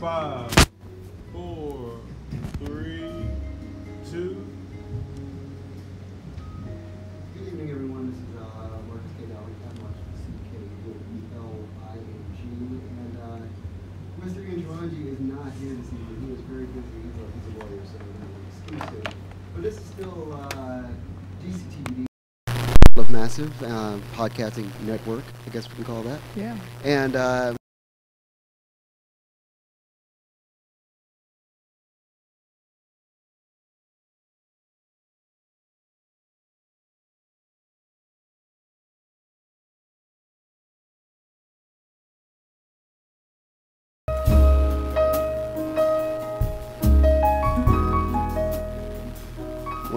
Five, four, three, two. Good evening, everyone. This is uh, Marcus K. Dowling, at Marcus C-K-E-L-I-N-G. And uh, Mr. Andronji is not here this evening. He is very busy. He's a, he's a lawyer, so he's exclusive. But this is still uh, DCTVD. Love Massive uh, podcasting network, I guess we can call that. Yeah. And uh,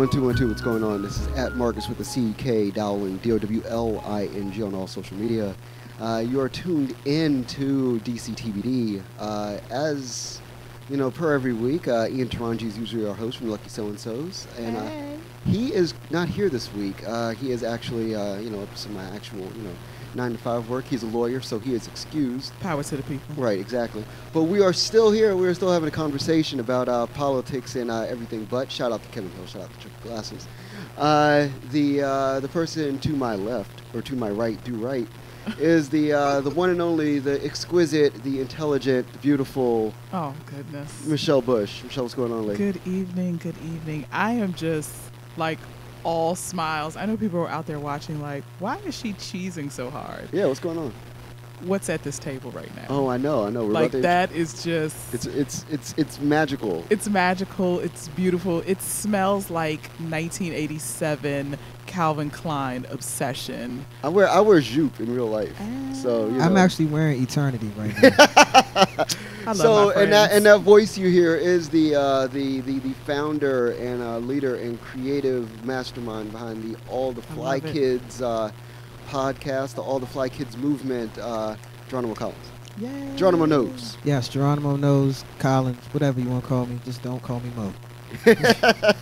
One two one two. What's going on? This is at Marcus with the C K Dowling D O W L I N G on all social media. Uh, you are tuned in to DCTVD. Uh, as you know, per every week, uh, Ian Taranji is usually our host from Lucky So and So's, and uh, he is not here this week. Uh, he is actually, uh, you know, some my actual, you know, nine to five work. He's a lawyer, so he is excused. Power to the people. Right, exactly. But we are still here. We're still having a conversation about uh, politics and uh, everything. But shout out to Kevin Hill. Shout out to Triple Glasses. Uh, the uh, the person to my left or to my right, do right, is the uh, the one and only, the exquisite, the intelligent, the beautiful Oh goodness. Michelle Bush. Michelle, what's going on, lady? Good evening. Good evening. I am just like all smiles. I know people are out there watching. Like, why is she cheesing so hard? Yeah, what's going on? What's at this table right now? Oh, I know, I know. We're like to, that is just. It's it's it's it's magical. It's magical. It's beautiful. It smells like 1987 Calvin Klein obsession. I wear I wear Joop in real life, so you know. I'm actually wearing eternity right now. I love so my and that and that voice you hear is the uh, the, the the founder and uh, leader and creative mastermind behind the All the Fly. Kids uh, podcast, the All the Fly Kids movement. Uh, Geronimo Collins. Yay. Geronimo knows. yes, Geronimo knows Collins, whatever you want to call me. Just don't call me Mo.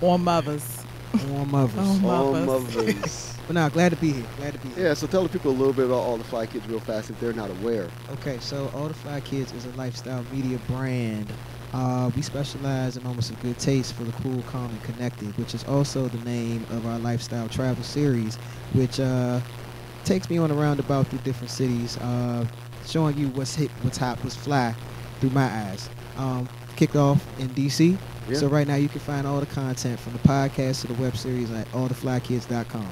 On mothers. On mothers. Oh, All Mothers. mothers. But now, glad to be here. Glad to be here. yeah. So tell the people a little bit about All the Fly Kids real fast if they're not aware. Okay, so All the Fly Kids is a lifestyle media brand. Uh, we specialize in moments of good taste for the cool, calm, and connected, which is also the name of our lifestyle travel series, which uh, takes me on a roundabout through different cities, uh, showing you what's hip, what's hot, what's fly through my eyes. Um, kicked off in DC, Yeah. so right now you can find all the content from the podcast to the web series at alltheflykids.com.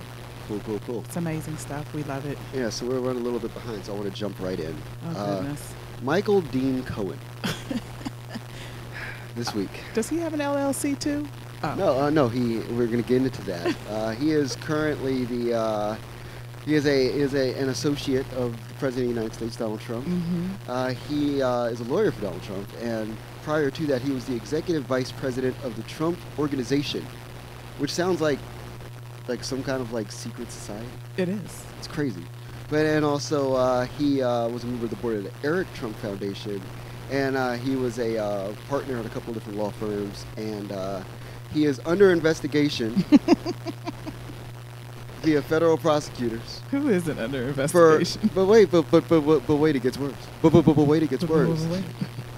Cool, cool, cool. It's amazing stuff. We love it. Yeah. So we're running a little bit behind, so I want to jump right in. Oh Uh, goodness. Michael Dean Cohen. this week. Does he have an LLC too? Oh. No, uh, no. He. We're gonna get into that. Uh, he is currently the. Uh, he is a is a an associate of the President of the United States, Donald Trump. Mm-hmm. Uh, he uh, is a lawyer for Donald Trump, and prior to that, he was the executive vice president of the Trump Organization, which sounds like like some kind of like secret society. It is. It's crazy. But and also uh, he uh, was a member of the board of the Eric Trump Foundation, and uh, he was a uh, partner at a couple of different law firms, and uh, he is under investigation via federal prosecutors. Who isn't under For, investigation? but wait, but but but but, but wait, it gets worse. But but but, but wait, it gets worse.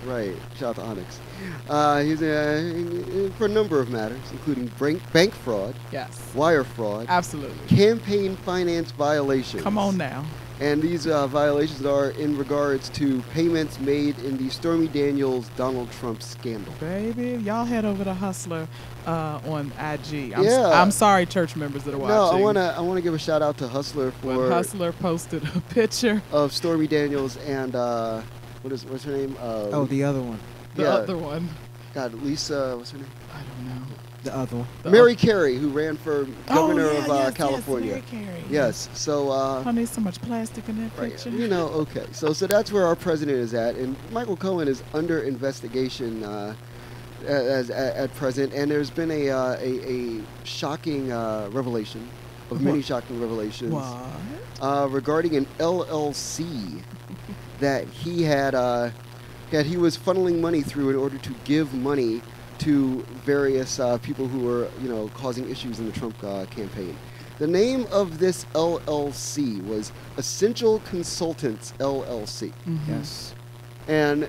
Right. Shout out to Onyx. Uh, he's uh, for a number of matters, including bank bank fraud, Yes. wire fraud, Absolutely. campaign finance violations. Come on now. And these uh, violations are in regards to payments made in the Stormy Daniels Donald Trump scandal. Baby, y'all head over to Hustler uh, on IG. I'm, Yeah. I'm sorry, church members that are watching. No, I wanna I wanna give a shout out to Hustler for When Hustler posted a picture, of Stormy Daniels and uh, what is what's her name? Uh, Oh, the other one. the yeah, other one. God, Lisa, what's her name? I don't know. The other one. The Mary Carey, who ran for governor oh, yeah, of uh, yes, California. Yes, Mary Carey. Yes. So. Uh, Honey, so much plastic in that Right. picture. You know, okay. So so that's where our president is at, and Michael Cohen is under investigation uh, as, at, at present, and there's been a uh, a, a shocking uh, revelation, of many What? shocking revelations What? uh, regarding an LLC that he had uh, that he was funneling money through in order to give money to various uh, people who were you know causing issues in the Trump uh, campaign. The name of this LLC was Essential Consultants LLC. Mhm. Yes. And I-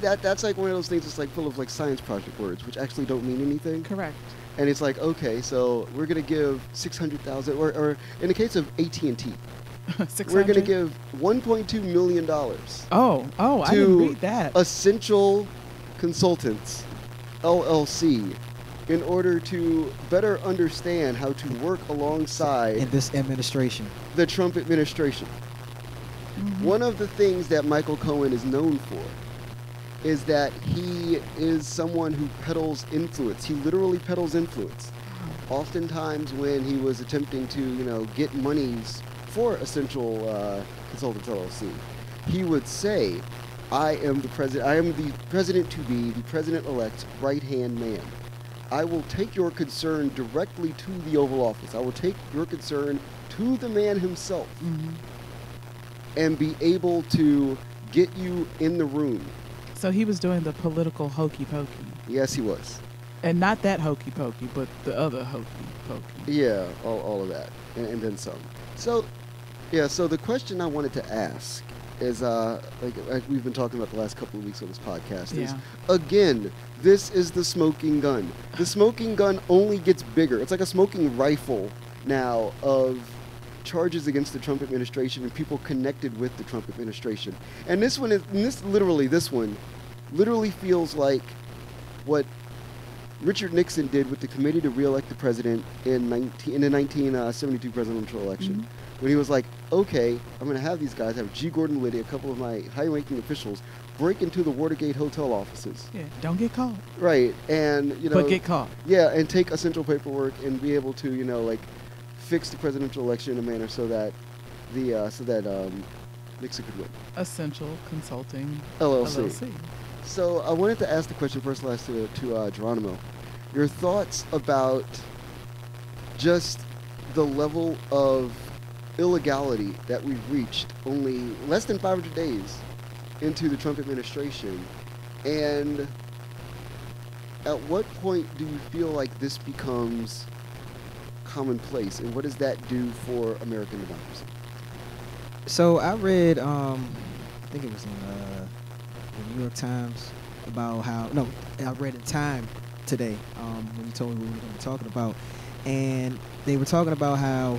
that that's like one of those things that's like full of like science project words, which actually don't mean anything. Correct. And it's like, okay, so we're gonna give six hundred thousand, or, or in the case of AT and T, Six we're gonna give one point two million dollars. Oh, oh, I didn't to read that. Essential Consultants, LLC, in order to better understand how to work alongside in this administration. the Trump administration. Mhm. One of the things that Michael Cohen is known for is that he is someone who peddles influence. He literally peddles influence. Oftentimes, when he was attempting to, you know, get monies for Essential uh, Consultants LLC, he would say, "I am the president. I am the president to be, the president-elect's right-hand man. I will take your concern directly to the Oval Office. I will take your concern to the man himself." Mhm. and be able to get you in the room. So he was doing the political hokey pokey, Yes, he was. and not that hokey pokey, but the other hokey pokey. Yeah, all, all of that, and, and then some. So, yeah. So the question I wanted to ask is, uh, like, like we've been talking about the last couple of weeks on this podcast, is Yeah. again, this is the smoking gun. The smoking gun only gets bigger. It's like a smoking rifle now of charges against the Trump administration and people connected with the Trump administration. And this one is, this literally, this one, literally feels like what Richard Nixon did with the committee to re-elect the president in 19, in the 1972 presidential election. Mhm. When he was like, okay, I'm going to have these guys, have G. Gordon Liddy, a couple of my high-ranking officials, break into the Watergate hotel offices. Yeah, don't get caught, Right, and you know, but get caught. yeah, and take essential paperwork and be able to, you know, like fix the presidential election in a manner so that the uh, so that um, Nixon could win. Essential Consulting LLC. LLC. So I wanted to ask the question first, last to to uh, Geronimo. Your thoughts about just the level of illegality that we've reached only less than 500 days into the Trump administration, and at what point do you feel like this becomes commonplace, and what does that do for American democracy? So I read, um, I think it was in uh, the New York Times about how no, I read in Time today um, when you told me what we were going to be talking about, and they were talking about how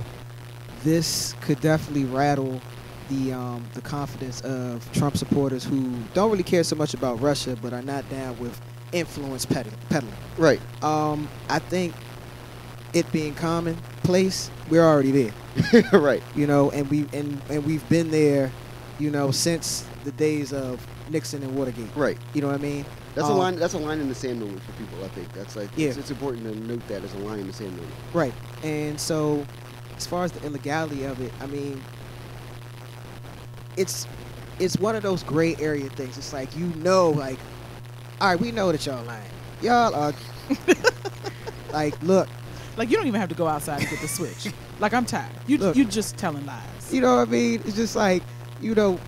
this could definitely rattle the um, the confidence of Trump supporters who don't really care so much about Russia, but are not down with influence peddling. peddling. Right. Um, I think it being commonplace, we're already there right. you know, and we and and we've been there, you know, since the days of Nixon and Watergate. Right. You know what I mean? That's a Um, line. That's a line in the sand for people. I think that's like. Yeah. It's, it's important to note that as a line in the sand. Right. And so, as far as the illegality of it, I mean, it's it's one of those gray area things. It's like you know, like, all right, we know that y'all lying. Y'all are like, look, Like you don't even have to go outside to get the switch. like I'm tired. You Look. you just telling lies. You know what I mean? It's just like, you know,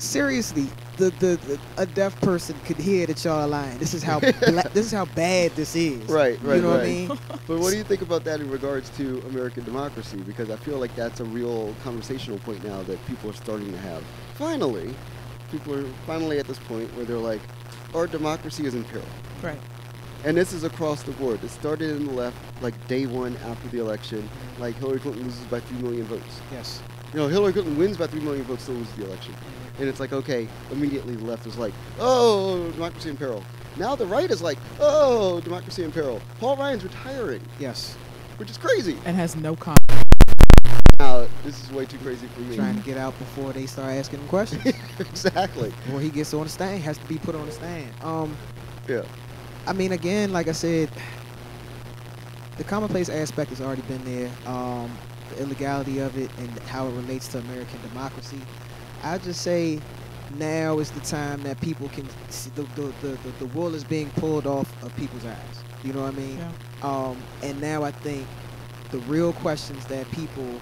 seriously, the, the, the a deaf person could hear that y'all are lying. This is how bla- this is how bad this is. Right, right, You know what I right. mean? But what do you think about that in regards to American democracy? Because I feel like that's a real conversational point now that people are starting to have. Finally, people are finally at this point where they're like, our democracy is in peril. Right. And this is across the board. It started in the left, like day one after the election. Like Hillary Clinton loses by three million votes. Yes. You know, Hillary Clinton wins by three million votes, still loses the election. And it's like, okay, immediately the left is like, oh, democracy in peril. Now the right is like, oh, democracy in peril. Paul Ryan's retiring, Yes. which is crazy. And has no con. Now, this is way too crazy for me. Trying to get out before they start asking him questions. exactly. Before he gets on the stand, has to be put on the stand. Um, Yeah. I mean, again, like I said, the commonplace aspect has already been there. Um, the illegality of it and how it relates to American democracy. I just say now is the time that people can see the the, the, the, the wool is being pulled off of people's eyes. You know what I mean? Yeah. Um, and now I think the real questions that people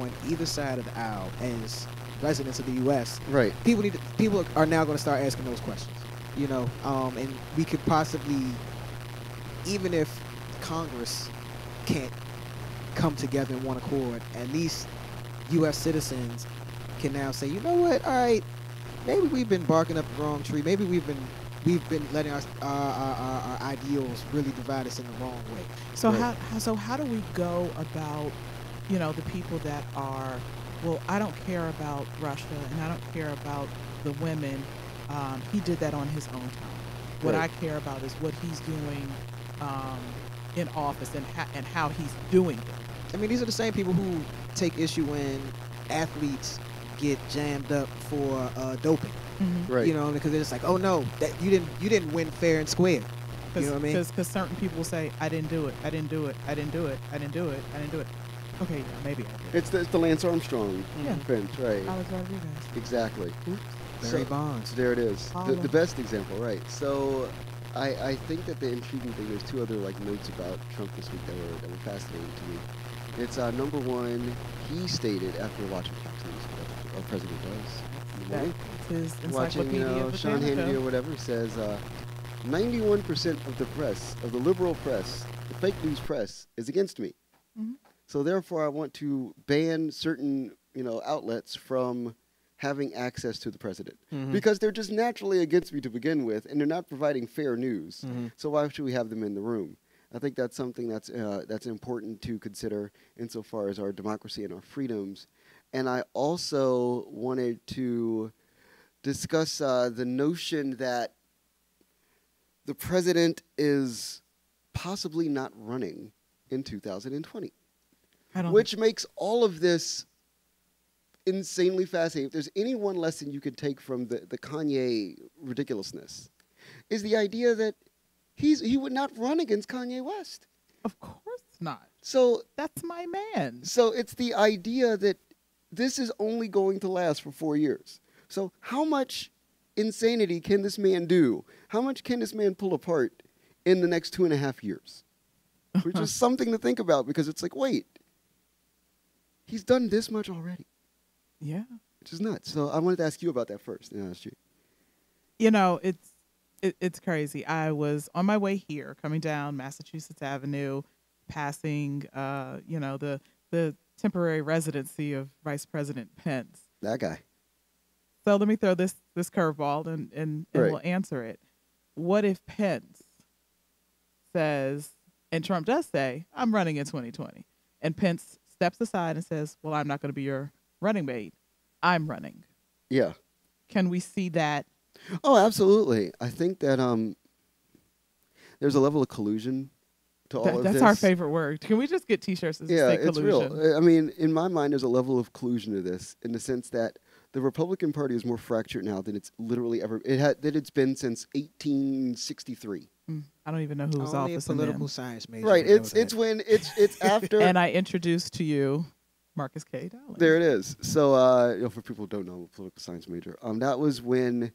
on either side of the aisle, as residents of the U.S., Right. people need to, people are now going to start asking those questions. You know, um, and we could possibly, even if Congress can't come together in one accord, at least U.S. citizens can now say, you know what, all right, maybe we've been barking up the wrong tree. Maybe we've been we've been letting our, our, our, our, ideals really divide us in the wrong way. So Right. how, how so how do we go about you know the people that are well I don't care about Russia and I don't care about the women. Um, he did that on his own time. What Right. I care about is what he's doing um, in office and ha- and how he's doing it. I mean, these are the same people who take issue when athletes get jammed up for uh, doping. Right. You know, because they're just like, oh no, that you didn't you didn't win fair and square. You know what I mean? Because certain people say I didn't do it, I didn't do it, I didn't do it, I didn't do it, I didn't do it. Okay, yeah, maybe I did. it's the, it's the Lance Armstrong Yeah. bench, right? Alex Rodriguez. Exactly. Barry So- Bonds. There it is. The, the best example, right? So, I, I think that the intriguing thing. There's two other like notes about Trump this week that were that were fascinating to me. It's uh, number one. He stated after watching Fox News, what a president does in the That watching you know Sean Hannity or whatever, he says uh, 91% of the press, of the liberal press, the fake news press, is against me. Mhm. So therefore, I want to ban certain you know outlets from having access to the president Mhm. because they're just naturally against me to begin with, and they're not providing fair news. Mhm. So why should we have them in the room? I think that's something that's uh, that's important to consider insofar as our democracy and our freedoms. And I also wanted to discuss uh, the notion that the president is possibly not running in 2020 I don't which makes all of this insanely fascinating. If there's any one lesson you could take from the, the Kanye ridiculousness, is the idea that he's he would not run against Kanye West. of course not. So That's my man. so it's the idea that this is only going to last for four years. So how much insanity can this man do? How much can this man pull apart in the next two and a half years? Which is something to think about because it's like, wait, he's done this much already, Yeah. which is nuts. So I wanted to ask you about that first. And ask you. You know, it's it, it's crazy. I was on my way here, coming down Massachusetts Avenue, passing uh, you know, the the temporary residency of Vice President Pence. That guy. So let me throw this this curveball and and, and Right. we'll answer it. What if Pence says, and Trump does say, "I'm running in 2020," and Pence steps aside and says, "Well, I'm not going to be your running mate. I'm running." Yeah. Can we see that? Oh, absolutely. I think that um, there's a level of collusion to all that- of that's this. our favorite word. Can we just get T-shirts that yeah, say it's collusion? real. I mean, in my mind, there's a level of collusion to this, in the sense that the Republican Party is more fractured now than it's literally ever. It had that it's been since 1863. Mm, I don't even know whose Only a office I'm political in. science major. Right. would know It's that. it's when it's it's after. And I introduced to you Marcus K. Dowling. There it is. So, uh, you know, for people who don't know, I'm a political science major. Um, that was when,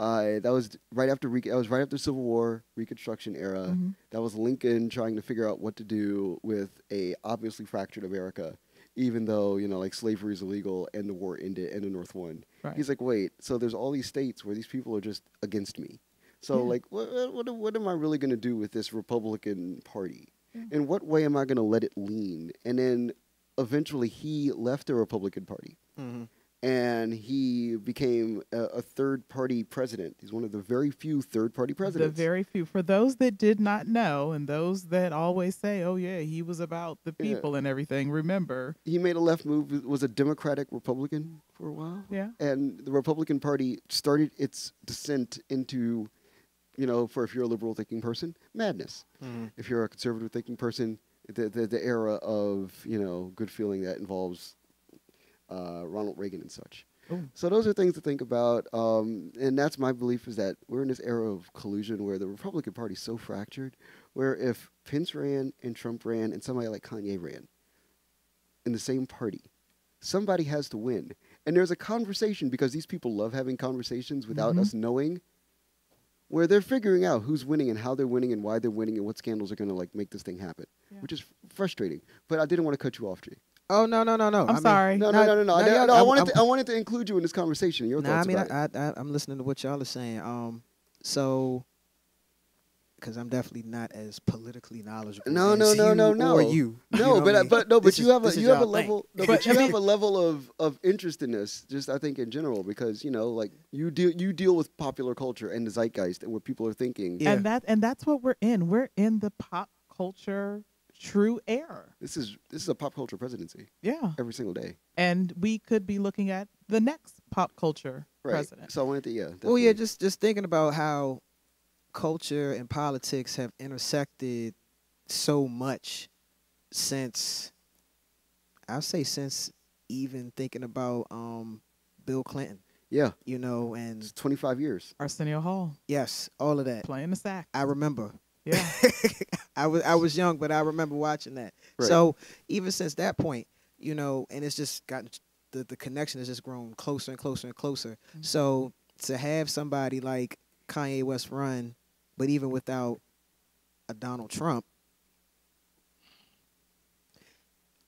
uh, that was right after Re- that was right after Civil War, Reconstruction era. Mhm. That was Lincoln trying to figure out what to do with a obviously fractured America, even though you know like slavery is illegal and the war ended and the North won. Right. He's like, wait, so there's all these states where these people are just against me. So Yeah. like, what, what what am I really going to do with this Republican Party? Yeah. In what way am I going to let it lean? And then eventually he left the Republican Party Mhm. And he became a, a third party president. He's one of the very few third party presidents. The very few. For those that did not know, and those that always say, "Oh yeah, he was about the Yeah. people and everything," remember? he made a left move, was a Democratic Republican for a while. Yeah. And the Republican Party started its descent into, you know, for if you're a liberal thinking person, madness. Mhm. If you're a conservative thinking person, the, the, the era of, you know, good feeling that involves uh, Ronald Reagan and such. Ooh. So those are things to think about, um, and that's my belief is that we're in this era of collusion where the Republican Party is so fractured, where if Pence ran and Trump ran and somebody like Kanye ran in the same party, somebody has to win. And there's a conversation because these people love having conversations without Mhm. us knowing, where they're figuring out who's winning and how they're winning and why they're winning and what scandals are going to like make this thing happen, Yeah. which is frustrating. But I didn't want to cut you off, Jay. Oh no no no no! I'm I mean- sorry. No, no, no, no, no. I, no, didn't- no, I I'm- wanted I'm- to, I wanted to include you in this conversation. Your Nah, thoughts I mean, about it. I, I, I'm listening to what y'all are saying. Um, so because I'm definitely not as politically knowledgeable. No, as no, no, no, no. Or you. You No, know but I I- mean? but no, but This you is- have a you have a level no, But but you have a level of of interest in this. Just I think in general because you know like you deal you deal with popular culture and the zeitgeist and what people are thinking. Yeah. And that and that's what we're in. We're in the pop culture true era. This is this is a pop culture presidency Yeah. every single day. And we could be looking at the next pop culture Right. president. So I wanted to yeah. Well, yeah, just just thinking about how culture and politics have intersected so much since I'll say since even thinking about um Bill Clinton, yeah. you know, and It's 25 years. Arsenio Hall yes, all of that. playing the sax. I remember. Yeah. I was I was young, but I remember watching that. Right. So even since that point, you know, and it's just gotten the the connection has just grown closer and closer and closer. Mhm. So to have somebody like Kanye West run, but even without a Donald Trump,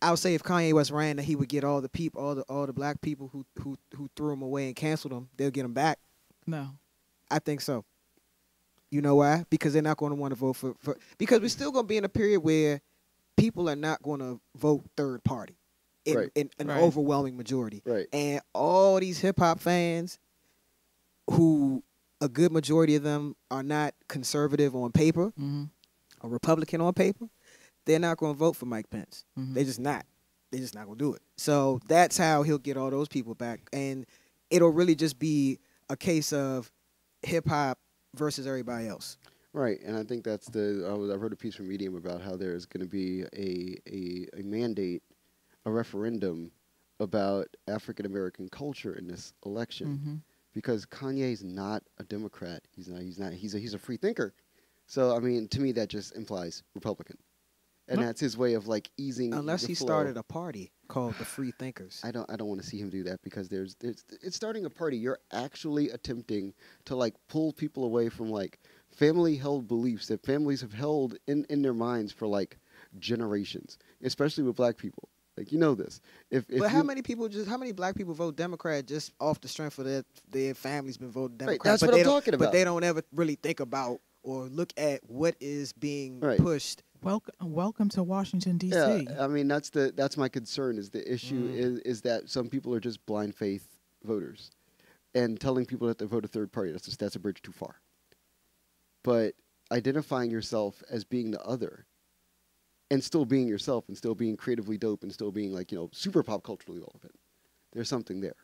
I would say if Kanye West ran, that he would get all the people, all the all the black people who who who threw him away and canceled him. They'll get him back. no. I think so. You know why? Because they're not going to want to vote for, for because we're still going to be in a period where people are not going to vote third party in, Right. in an Right. overwhelming majority. Right. And all these hip hop fans who a good majority of them are not conservative on paper hmm or Republican on paper, they're not going to vote for Mike Pence. hmm They just not. They're just not gonna do it. So that's how he'll get all those people back, and it'll really just be a case of hip hop versus everybody else. Right, and I think that's the. I, was, I wrote a piece from Medium about how there's going to be a, a a mandate, a referendum about African American culture in this election hmm because Kanye's not a Democrat. He's not. He's not. He's a he's a free thinker. So I mean, to me, that just implies Republican, and No. that's his way of like easing. Unless he flow. started a party called the Free Thinkers. I don't I don't want to see him do that because there's there's it's starting a party. You're actually attempting to like pull people away from like family held beliefs that families have held in in their minds for like generations, especially with black people. Like you know this. If, if but how many people just how many black people vote Democrat just off the strength of their their families been voting Right, Democrat? that's but what they I'm don't- But they don't ever really think about or look at what is being Right. pushed. Welcome, welcome to Washington D.C. Yeah, I mean that's the that's my concern. Is the issue Mm. is is that some people are just blind faith voters, and telling people that they vote a third party that's just, that's a bridge too far. But identifying yourself as being the other, and still being yourself, and still being creatively dope, and still being like you know super pop culturally relevant, there's something there.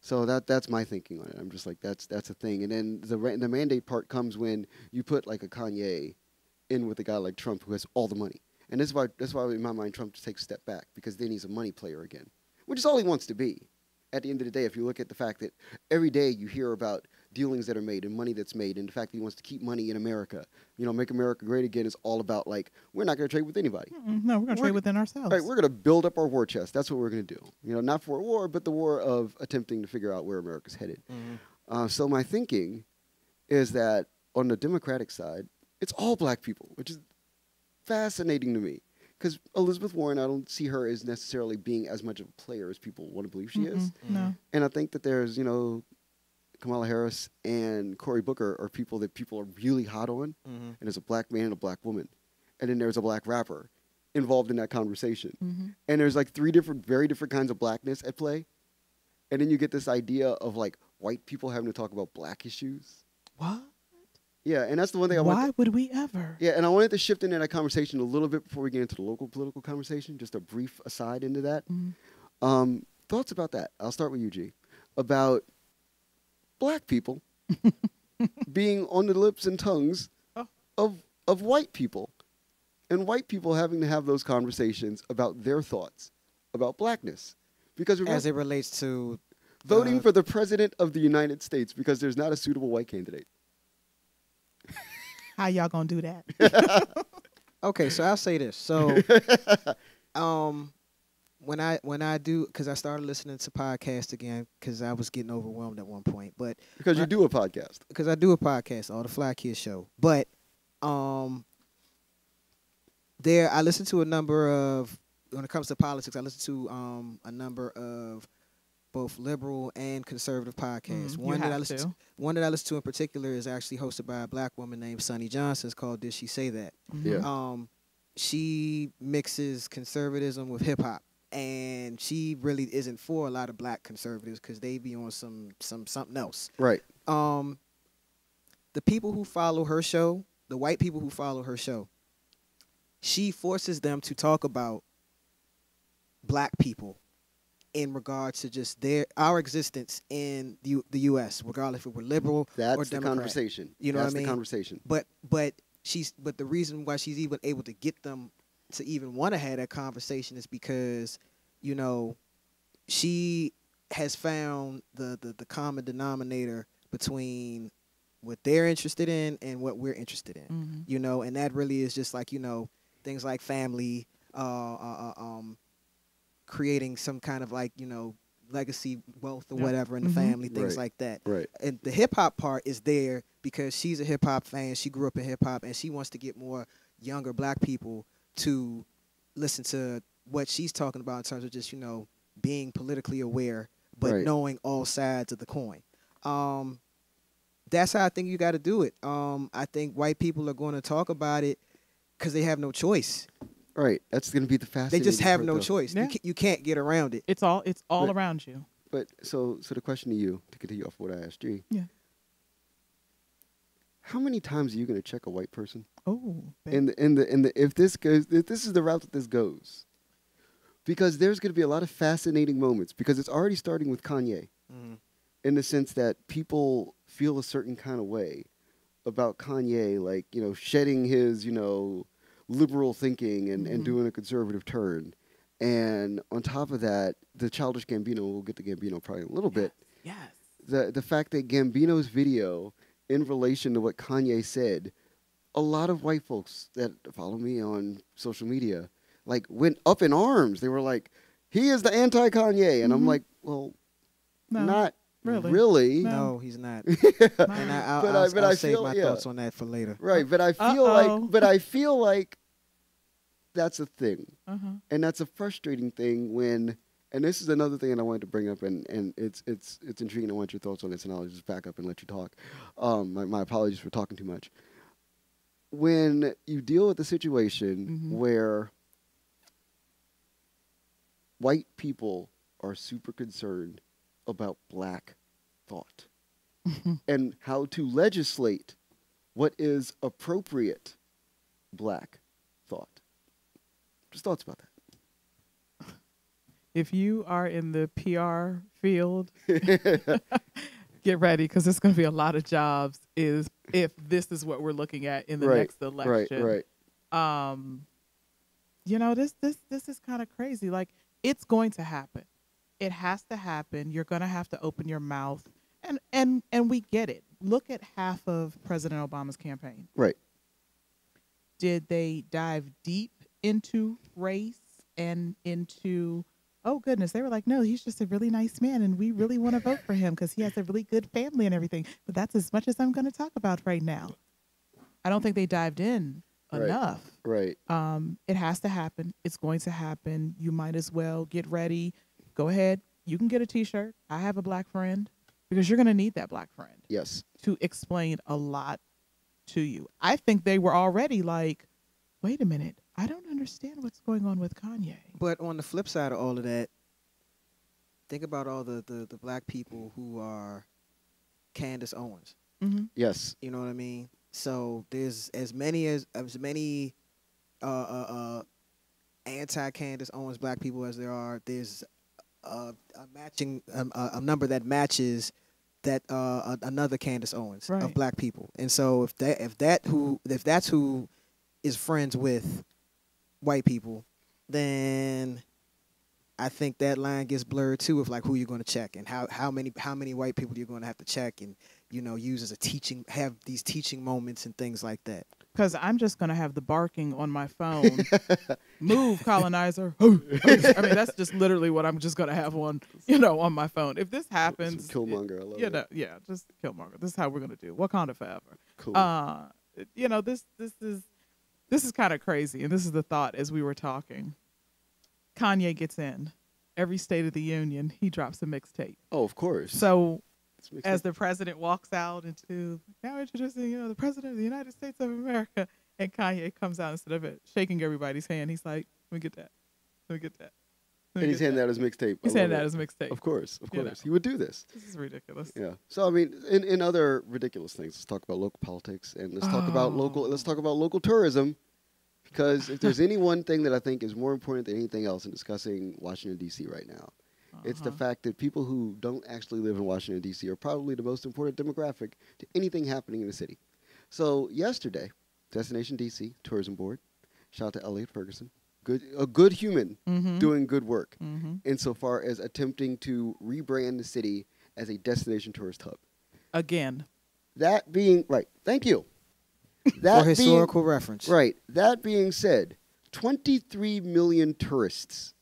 So that that's my thinking on it. I'm just like that's that's a thing. And then the the mandate part comes when you put like a Kanye in with a guy like Trump who has all the money. And this is why that's why in my mind Trump just takes a step back because then he's a money player again, which is all he wants to be. At the end of the day, if you look at the fact that every day you hear about dealings that are made and money that's made, and the fact that he wants to keep money in America, you know, make America great again is all about like we're not going to trade with anybody. Mm-mm, no, we're gonna trade within ourselves. Right, we're going to build up our war chest. That's what we're going to do. You know, not for a war, but the war of attempting to figure out where America's headed. Uh, so my thinking is that on the Democratic side, it's all black people, which is fascinating to me. Because Elizabeth Warren, I don't see her as necessarily being as much of a player as people want to believe she is. Mm-mm, No. And I think that there's, you know, Kamala Harris and Cory Booker are people that people are really hot on. Mm-hmm. And there's a black man and a black woman. And then there's a black rapper involved in that conversation hmm and there's like three different very different kinds of blackness at play and then you get this idea of like white people having to talk about black issues What? Yeah and that's the one thing i want Why would we ever? yeah and i wanted to shift into that conversation a little bit before we get into the local political conversation just a brief aside into that Mhm. um, thoughts about that i'll start with you g about black people being on the lips and tongues Oh. of of white people and white people having to have those conversations about their thoughts about blackness because As it relates to voting uh, for the president of the United States because there's not a suitable white candidate. How y'all gonna do that? Okay, so I'll say this. So, um, when I when I do, because I started listening to podcasts again, because I was getting overwhelmed at one point, but Because you Right. do a podcast. because I do a podcast, all the Fly Kids Show, but um, there I listen to a number of when it comes to politics, I listen to um a number of both liberal and conservative podcasts. Mm, you one that I listen to. to, one that I listen to in particular is actually hosted by a black woman named Sonnie Johnson. It's called Did She Say That? Yeah. Um, she mixes conservatism with hip hop, and she really isn't for a lot of black conservatives because they be on some some something else. Right. Um, the people who follow her show, the white people who follow her show, she forces them to talk about black people in regards to just their our existence in the, U- the U.S. Regardless if we're liberal That's or the conversation. You know what That's I mean? the conversation. But but she's but the reason why she's even able to get them to even want to have that conversation is because you know she has found the, the the common denominator between what they're interested in and what we're interested in. Mhm. You know, and that really is just like you know things like family, uh, uh, uh, um, creating some kind of like you know legacy wealth or Yeah. whatever in the Mhm. family, things Right. like that Right. and the hip hop part is there because she's a hip hop fan. She grew up in hip hop, and she wants to get more younger black people to listen to what she's talking about in terms of just you know being politically aware, but Right. knowing all sides of the coin. Um, that's how I think you got to do it. Um, I think white people are going to talk about it because they have no choice. Right. That's going to be the fastest. They just have part, no though. choice. Yeah. You, ca- you can't get around it. It's all it's all But- around you. But so so the question to you to continue off what I asked you. Yeah. How many times are you going to check a white person? Oh, in the in the in the if this goes if this is the route that this goes because there's going to be a lot of fascinating moments because it's already starting with Kanye mm-hmm. in the sense that people feel a certain kind of way about Kanye like you know shedding his you know liberal thinking and, and Mhm. doing a conservative turn and on top of that the childish Gambino we'll get to Gambino probably in a little bit yes. the the fact that Gambino's video in relation to what Kanye said, a lot of white folks that follow me on social media like went up in arms. They were like, "He is the anti-Kanye," and I'm Mhm. like, "Well, No, not really. really." No. No, he's not. no. And I, I'll, But I- I'll, but I'll I save feel- my yeah. thoughts on that for later. Right, but I feel Uh-oh. like, but I feel like that's a thing, uh-huh. and that's a frustrating thing when. And this is another thing that I wanted to bring up, and, and it's it's it's intriguing. I want your thoughts on this, and I'll just back up and let you talk. Um, my, my apologies for talking too much. When you deal with a situation Mhm. where white people are super concerned about black thought and how to legislate what is appropriate black thought. Just thoughts about that. If you are in the PR field, get ready because there's going to be a lot of jobs. Is if this is what we're looking at in the Right, next right, election. right. um you know this this this is kind of crazy like it's going to happen it has to happen you're going to have to open your mouth and and and we get it look at half of president obama's campaign Right. did they dive deep into race and into oh goodness they were like no he's just a really nice man and we really want to vote for him because he has a really good family and everything but that's as much as i'm going to talk about right now i don't think they dived in Right. enough Right. um, it has to happen. It's going to happen. You might as well get ready. Go ahead. You can get a T-shirt. I have a black friend because you're going to need that black friend Yes. to explain a lot to you. I think they were already like, wait a minute, I don't understand what's going on with Kanye. But on the flip side of all of that, think about all the, the, the black people who are Candace Owens. Mm-hmm. Yes. You know what I mean? So there's as many as as many uh, uh, uh, anti Candace Owens black people as there are. There's uh, a matching um, a, a number that matches that uh, another Candace Owens Right. of black people. And so if that if that who if that's who is friends with white people, then I think that line gets blurred too of like who you're going to check and how, how many how many white people you're going to have to check and you know use as a teaching have these teaching moments and things like that. Because I'm just going to have the barking on my phone. Move, colonizer. I mean, that's just literally what I'm just going to have on, you know, on my phone. If this happens, Some Killmonger. I love you it. know, yeah, just Killmonger. This is how we're going to do. Wakanda forever. Cool. uh you know this this is this is kind of crazy and this is the thought as we were talking kanye gets in every State of the Union, he drops a mixtape. Oh, of course. So as the president walks out into now introducing, you know, the president of the United States of America, and Kanye comes out instead of it shaking everybody's hand, he's like, "Let me get that. Let me get that." Me and he's handing that." out his mixtape. He's handing out his mixtape. Of course, of You course, know. he would do this. This is ridiculous. Yeah. So I mean, in, in other ridiculous things, let's talk about local politics and let's talk about local. Let's Oh. talk about local tourism, because if there's any one thing that I think is more important than anything else in discussing Washington D.C. right now, it's the Uh-huh. fact that people who don't actually live in Washington D.C. are probably the most important demographic to anything happening in the city. So yesterday, Destination D.C. Tourism Board, shout out to Elliott Ferguson, good a good human Mhm. doing good work Mhm. insofar as attempting to rebrand the city as a destination tourist hub. Again, That being right, thank you. For That being, historical reference. right. That being said, 23 million tourists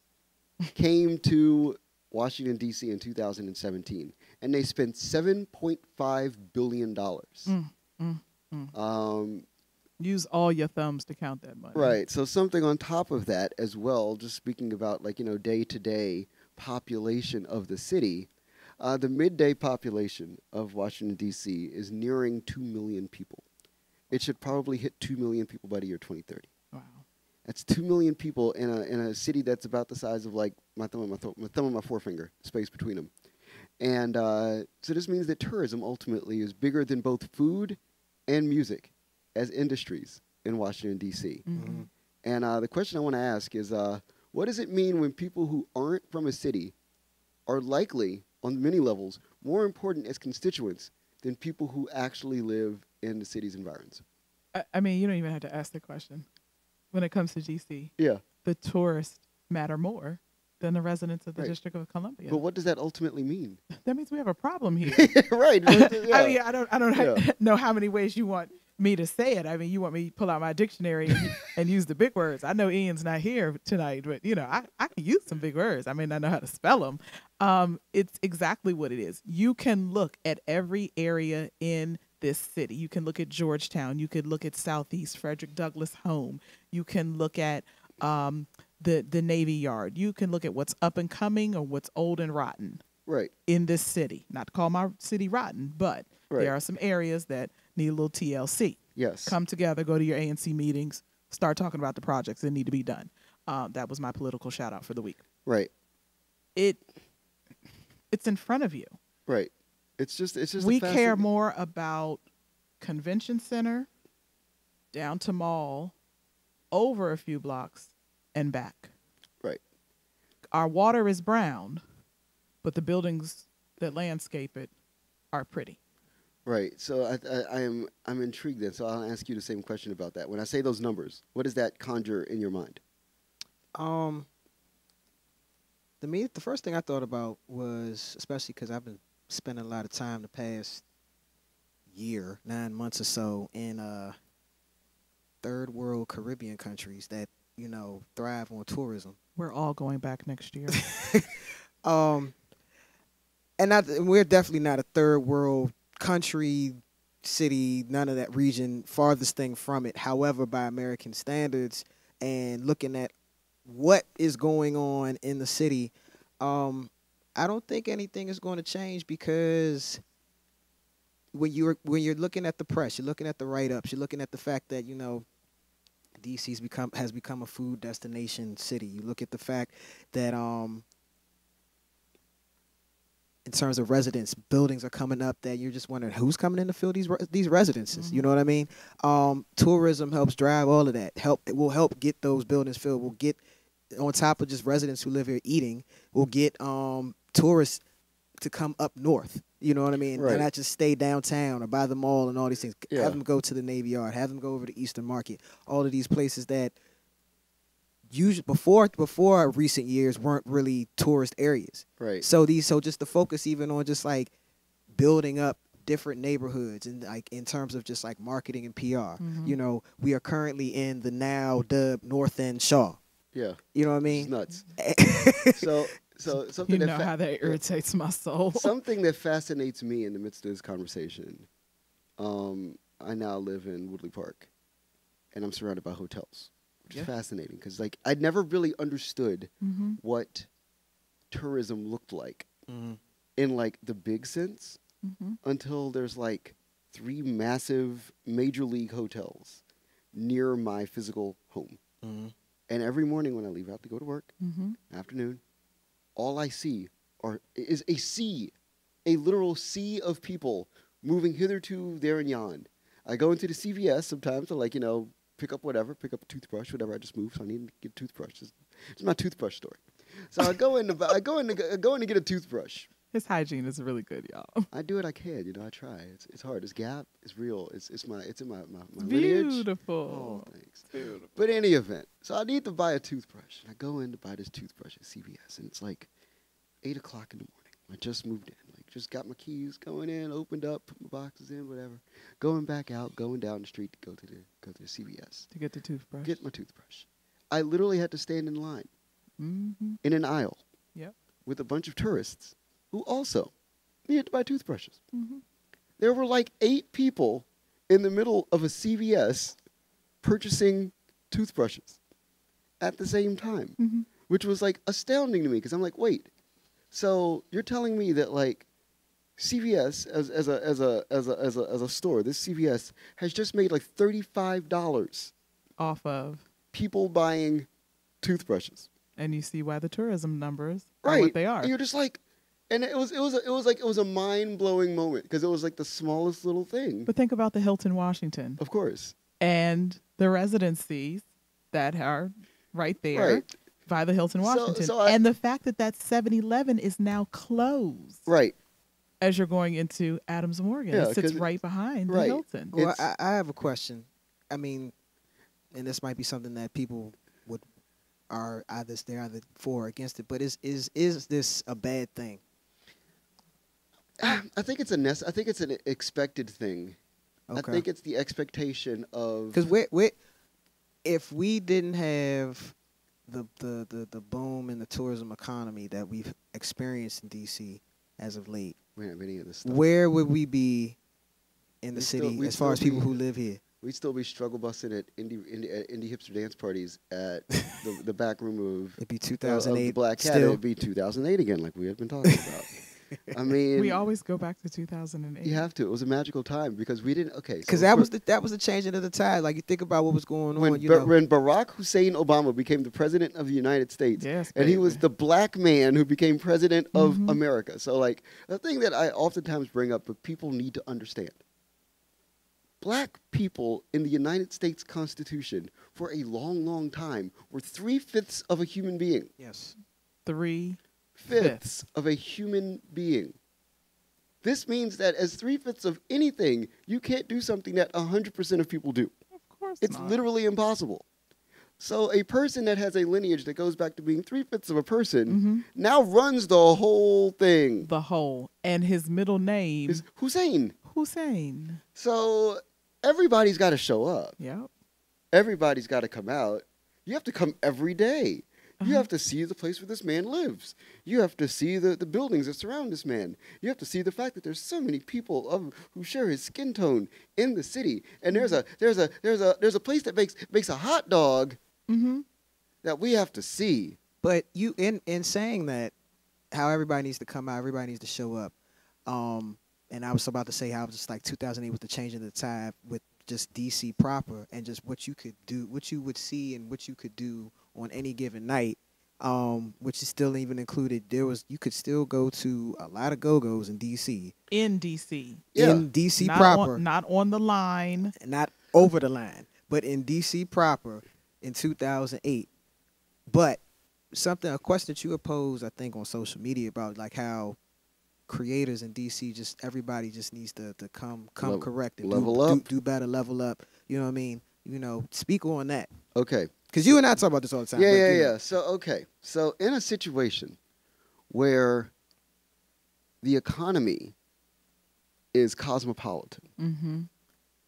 came to Washington D.C. in 2017, and they spent 7.5 billion dollars. Mm, mm, mm. Um, use all your thumbs to count that money. Right. So something on top of that as well, just speaking about like, you know, day to day population of the city, uh, the midday population of Washington, D.C. is nearing 2 million people. It should probably hit 2 million people by the year 2030. Wow. That's 2 million people in a, in a city that's about the size of like my thumb and my, th- my thumb and my forefinger, space between them. And uh, so this means that tourism ultimately is bigger than both food and music as industries in Washington, D.C. Mhm. And uh, the question I want to ask is, uh, what does it mean when people who aren't from a city are likely, on many levels, more important as constituents than people who actually live in the city's environs? I, I mean, you don't even have to ask the question. When it comes to DC, Yeah, the tourists matter more than the residents of the Right. District of Columbia. but what does that ultimately mean? that means we have a problem here. right. right, yeah. I mean, I don't, I don't Yeah. know how many ways you want me to say it. I mean, you want me to pull out my dictionary and, and use the big words. I know Ian's not here tonight, but you know, I, I can use some big words. I mean, I know how to spell them. Um, it's exactly what it is. You can look at every area in this city. You can look at Georgetown. You could look at Southeast Frederick Douglass Home. You can look at um, the the Navy Yard. You can look at what's up and coming or what's old and rotten right. in this city. Not to call my city rotten, but Right. there are some areas that need a little TLC. Yes. Come together, go to your ANC meetings, start talking about the projects that need to be done. Um, that was my political shout out for the week. right. It it's in front of you. Right. It's just. It's just. we care more about convention center down to mall over a few blocks and back. Right. Our water is brown, but the buildings that landscape it are pretty. Right. So I, I, I am I'm intrigued then. So I'll ask you the same question about that. When I say those numbers, what does that conjure in your mind? Um, the me the first thing I thought about was especially because I've been spending a lot of time the past year, nine months or so in uh third world Caribbean countries that you know thrive on tourism. We're all going back next year. Um, and not we're definitely not a third world country, city, none of that region. Farthest thing from it. However, by American standards, and looking at what is going on in the city, um, I don't think anything is going to change because when you're when you're looking at the press, you're looking at the write ups, you're looking at the fact that you know DC's become has become a food destination city. You look at the fact that um in terms of residents, buildings are coming up that you're just wondering who's coming in to fill these re- these residences. You know what I mean? Um, tourism helps drive all of that. Help it will help get those buildings filled. We'll get on top of just residents who live here eating. We'll get um, tourists to come up north. You know what I mean? Right. And not just stay downtown or by the mall and all these things. Yeah. Have them go to the Navy Yard. Have them go over to Eastern Market. All of these places that usually before before recent years weren't really tourist areas. Right. So these so just the focus even on just like building up different neighborhoods and like in terms of just like marketing and PR. Mhm. You know, we are currently in the now dub North End Shaw. Yeah. You know what I It's mean? nuts. So so something you that know fa- how that irritates my soul. something that fascinates me in the midst of this conversation. Um, I now live in Woodley Park, and I'm surrounded by hotels, which Yeah. is fascinating because like I'd never really understood hmm what tourism looked like Mhm. in like the big sense hmm until there's like three massive major league hotels near my physical home. Mhm. And every morning when I leave out to go to work, hmm afternoon, all I see are is a sea, a literal sea of people moving hitherto, there, and yon. I go into the CVS sometimes to like you know pick up whatever, pick up a toothbrush, whatever. I just moved, so I need to get a toothbrush. This my toothbrush story. So I go in, to, I go in, to, I go in to get a toothbrush. His hygiene is really good, y'all. I do what I can, you know. I try. It's it's hard. It's Gap. It's real. It's it's my it's in my my, my lineage. Beautiful. Oh, thanks. Beautiful. But in any event, so I need to buy a toothbrush. And I go in to buy this toothbrush at CVS, and it's like eight o'clock in the morning. I just moved in, like just got my keys, going in, opened up, put my boxes in, whatever. Going back out, going down the street to go to the go to the CVS, to get the toothbrush. get my toothbrush. I literally had to stand in line hmm in an aisle Yep. with a bunch of tourists who also needed to buy toothbrushes. hmm There were like eight people in the middle of a CVS purchasing toothbrushes at the same time, hmm which was like astounding to me because I'm like, wait, so you're telling me that like CVS as, as a as a as a as a as a store, this CVS has just made like thirty five dollars Off of, people buying toothbrushes. and you see why the tourism numbers are Right. what they are. And you're just like and it was it was it was like it was a mind blowing moment because it was like the smallest little thing. But think about the Hilton Washington of course. and the residencies that are right there Right. by the Hilton Washington. so I- and the fact that that 7-Eleven is now closed Right. as you're going into Adams Morgan. Yeah, it sits 'cause it- right behind right. the Hilton. Well, I, I have a question. I mean, and this might be something that people would are either they're either for or against it. But is is is this a bad thing? I think it's a nece- I think it's an expected thing. Okay. I think it's the expectation of Because we we if we didn't have the, the the the boom in the tourism economy that we've experienced in DC as of late, we have any of this stuff. where would we be in the We'd city we'd as far as people be- who live here? We'd still be struggle busting at indie indie, at indie hipster dance parties at the, the back room of, It'd be uh, 2008. Black Cat. still. It'd be 2008 again, like we had been talking about. I mean, we always go back to 2008. you have to. It was a magical time because we didn't. Okay, Because so that was the that was the changing of the tide. Like you think about what was going when, on, you Ba- know. when Barack Hussein Obama became the president of the United States, Yes, and he was the black man who became president of Mhm. America. So, like, the thing that I oftentimes bring up, but people need to understand black people in the United States Constitution for a long, long time were three fifths of a human being. yes. three. Fifths of a human being. This means that as three fifths of anything, you can't do something that 100% of people do. Of course It's not. literally impossible. So a person that has a lineage that goes back to being three fifths of a person hmm now runs the whole thing. the whole and his middle name Is Hussein. Hussein. So everybody's got to show up. Yep. Everybody's got to come out. You have to come every day. You Uh-huh. have to see the place where this man lives. You have to see the, the buildings that surround this man. You have to see the fact that there's so many people of, who share his skin tone in the city. And there's a there's a there's a there's a place that makes makes a hot dog Mm-hmm. that we have to see. But you in in saying that, how everybody needs to come out, everybody needs to show up. Um, and I was about to say how just like 2008 was the change of the tide with just DC proper and just what you could do, what you would see, and what you could do on any given night. Um, which is still even included. There was you could still go to a lot of go go's in DC. In DC. Yeah. In DC not proper, On, not on the line. not over the line, but in DC proper in 2008. But something, a question that you had posed, I think, on social media about like how creators in DC just everybody just needs to, to come come Level- correct and level do, up. Do, do better, level up. You know what I mean? You know, speak on that Okay. Because you and I talk about this all the time. Yeah, but, yeah, you know. yeah. So okay. So in a situation where the economy is cosmopolitan. Mm-hmm.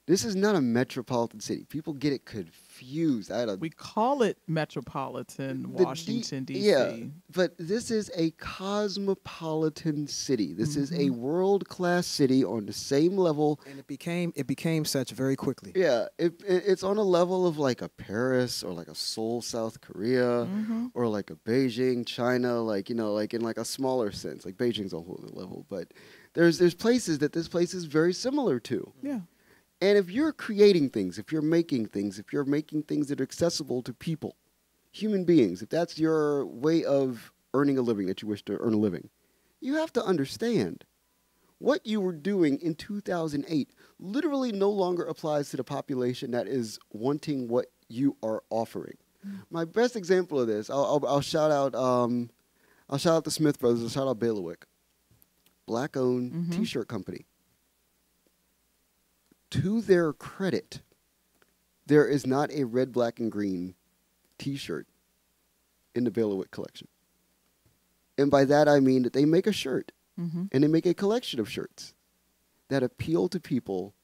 This is not a metropolitan city. People get it confused. I had a We call it metropolitan The D- Washington D.C. yeah. but this is a cosmopolitan city. This is a Mhm. world class city on the same level. And it became it became such very quickly. Yeah, it, it, it's on a level of like a Paris or like a Seoul, South Korea, Mhm. or like a Beijing, China. Like you know, like in like a smaller sense. Like Beijing's a whole other level, but there's there's places that this place is very similar to. Yeah. And if you're creating things, if you're making things, if you're making things that are accessible to people, human beings, if that's your way of earning a living that you wish to earn a living, you have to understand what you were doing in 2008 literally no longer applies to the population that is wanting what you are offering. My best example of this, I'll, I'll, I'll shout out, um, I'll shout out the Smith Brothers, I'll shout out Bailiwick, black-owned Mhm. T-shirt company to their credit, there is not a red, black, and green T-shirt in the Bailiwick collection. And by that I mean that they make a shirt Mm-hmm. and they make a collection of shirts that appeal to people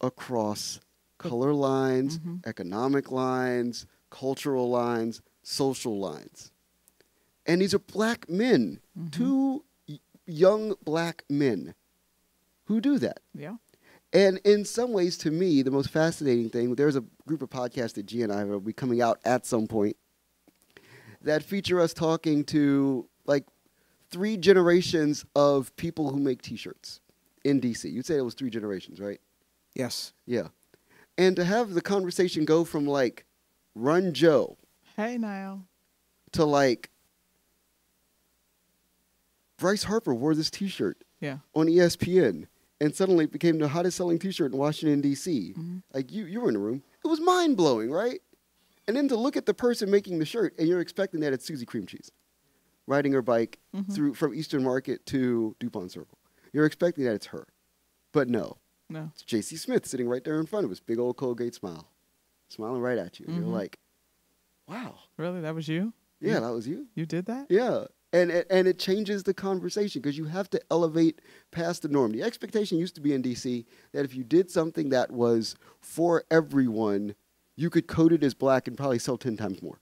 across color lines, Mhm. economic lines, cultural lines, social lines. And these are black men, Mhm. two y- young black men who do that. Yeah. And in some ways, to me, the most fascinating thing, there's a group of podcasts that G and I will be coming out at some point that feature us talking to like three generations of people who make T-shirts in DC. You'd say it was three generations, right? Yes. Yeah. And to have the conversation go from like Run Joe Hey now. to like Bryce Harper wore this T-shirt Yeah. on ESPN and suddenly it became the hottest selling T-shirt in Washington D.C. Mhm. Like you, you were in the room. It was mind blowing, right? And then to look at the person making the shirt and you're expecting that it's Susie Cream Cheese, riding her bike Mhm. through from Eastern Market to Dupont Circle. You're expecting that it's her, but no, No. it's J.C. Smith sitting right there in front of us, big old Colgate smile, smiling right at you. And Mhm. You're like, wow, Really? That was you? yeah, that was you. You did that? Yeah. And, and it changes the conversation because you have to elevate past the norm. The expectation used to be in DC that if you did something that was for everyone, you could code it as black and probably sell 10 times more.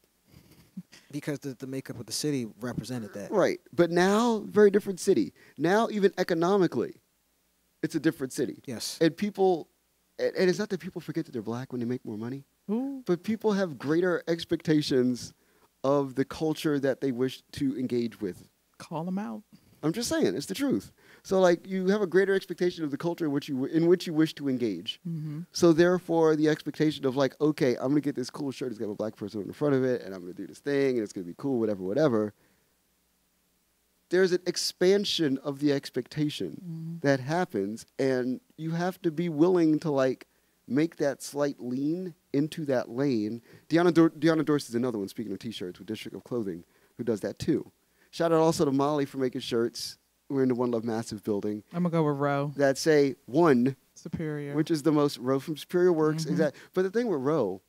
Because the, the makeup of the city represented that. Right. But now, very different city. Now, even economically, it's a different city. Yes. And people, and and it's not that people forget that they're black when they make more money, Ooh. but people have greater expectations of the culture that they wish to engage with. Call them out. I'm just saying, it's the truth. So like you have a greater expectation of the culture in which you in which you wish to engage. Mm-hmm. So therefore, the expectation of like, okay, I'm gonna get this cool shirt. It's got a black person on the front of it, and I'm gonna do this thing, and it's gonna be cool, whatever, whatever. There's an expansion of the expectation Mhm. that happens, and you have to be willing to like make that slight lean into that lane. Deanna Dor- Deanna Dorsey is another one. Speaking of T-shirts, with District of Clothing, who does that too. Shout out also to Molly for making shirts. We're in the One Love Massive building I'm gonna go with Row that say one Superior. which is the most Row from Superior Works. Mhm. Exact. But the thing with Row,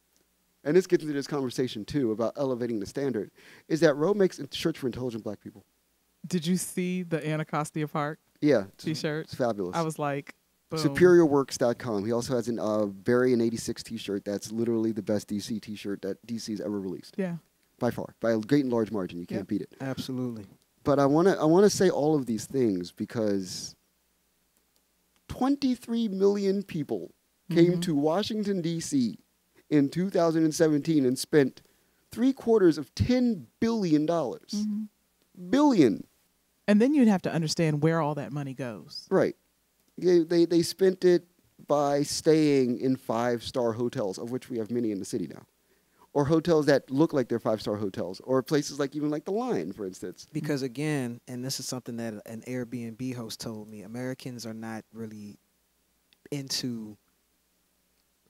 and this gets into this conversation too about elevating the standard, is that Row makes shirts for intelligent black people. Did you see the Anacostia Park Yeah, T-shirt? it's fabulous. I was like, boom. SuperiorWorks.com. He also has an uh, Barry an 86 T-shirt that's literally the best DC T-shirt that DC's ever released Yeah. by far, by a great and large margin. You can't Yep. beat it. Absolutely. But I want to I want to say all of these things because 23 million people came Mhm. to Washington D.C. in 2017 and spent three quarters of 10 billion dollars. Mhm. Billion, And then you'd have to understand where all that money goes. right? They, they they spent it by staying in five star hotels, of which we have many in the city now, or hotels that look like they're five star hotels, or places like even like the Line, for instance. Because again, and this is something that an Airbnb host told me, Americans are not really into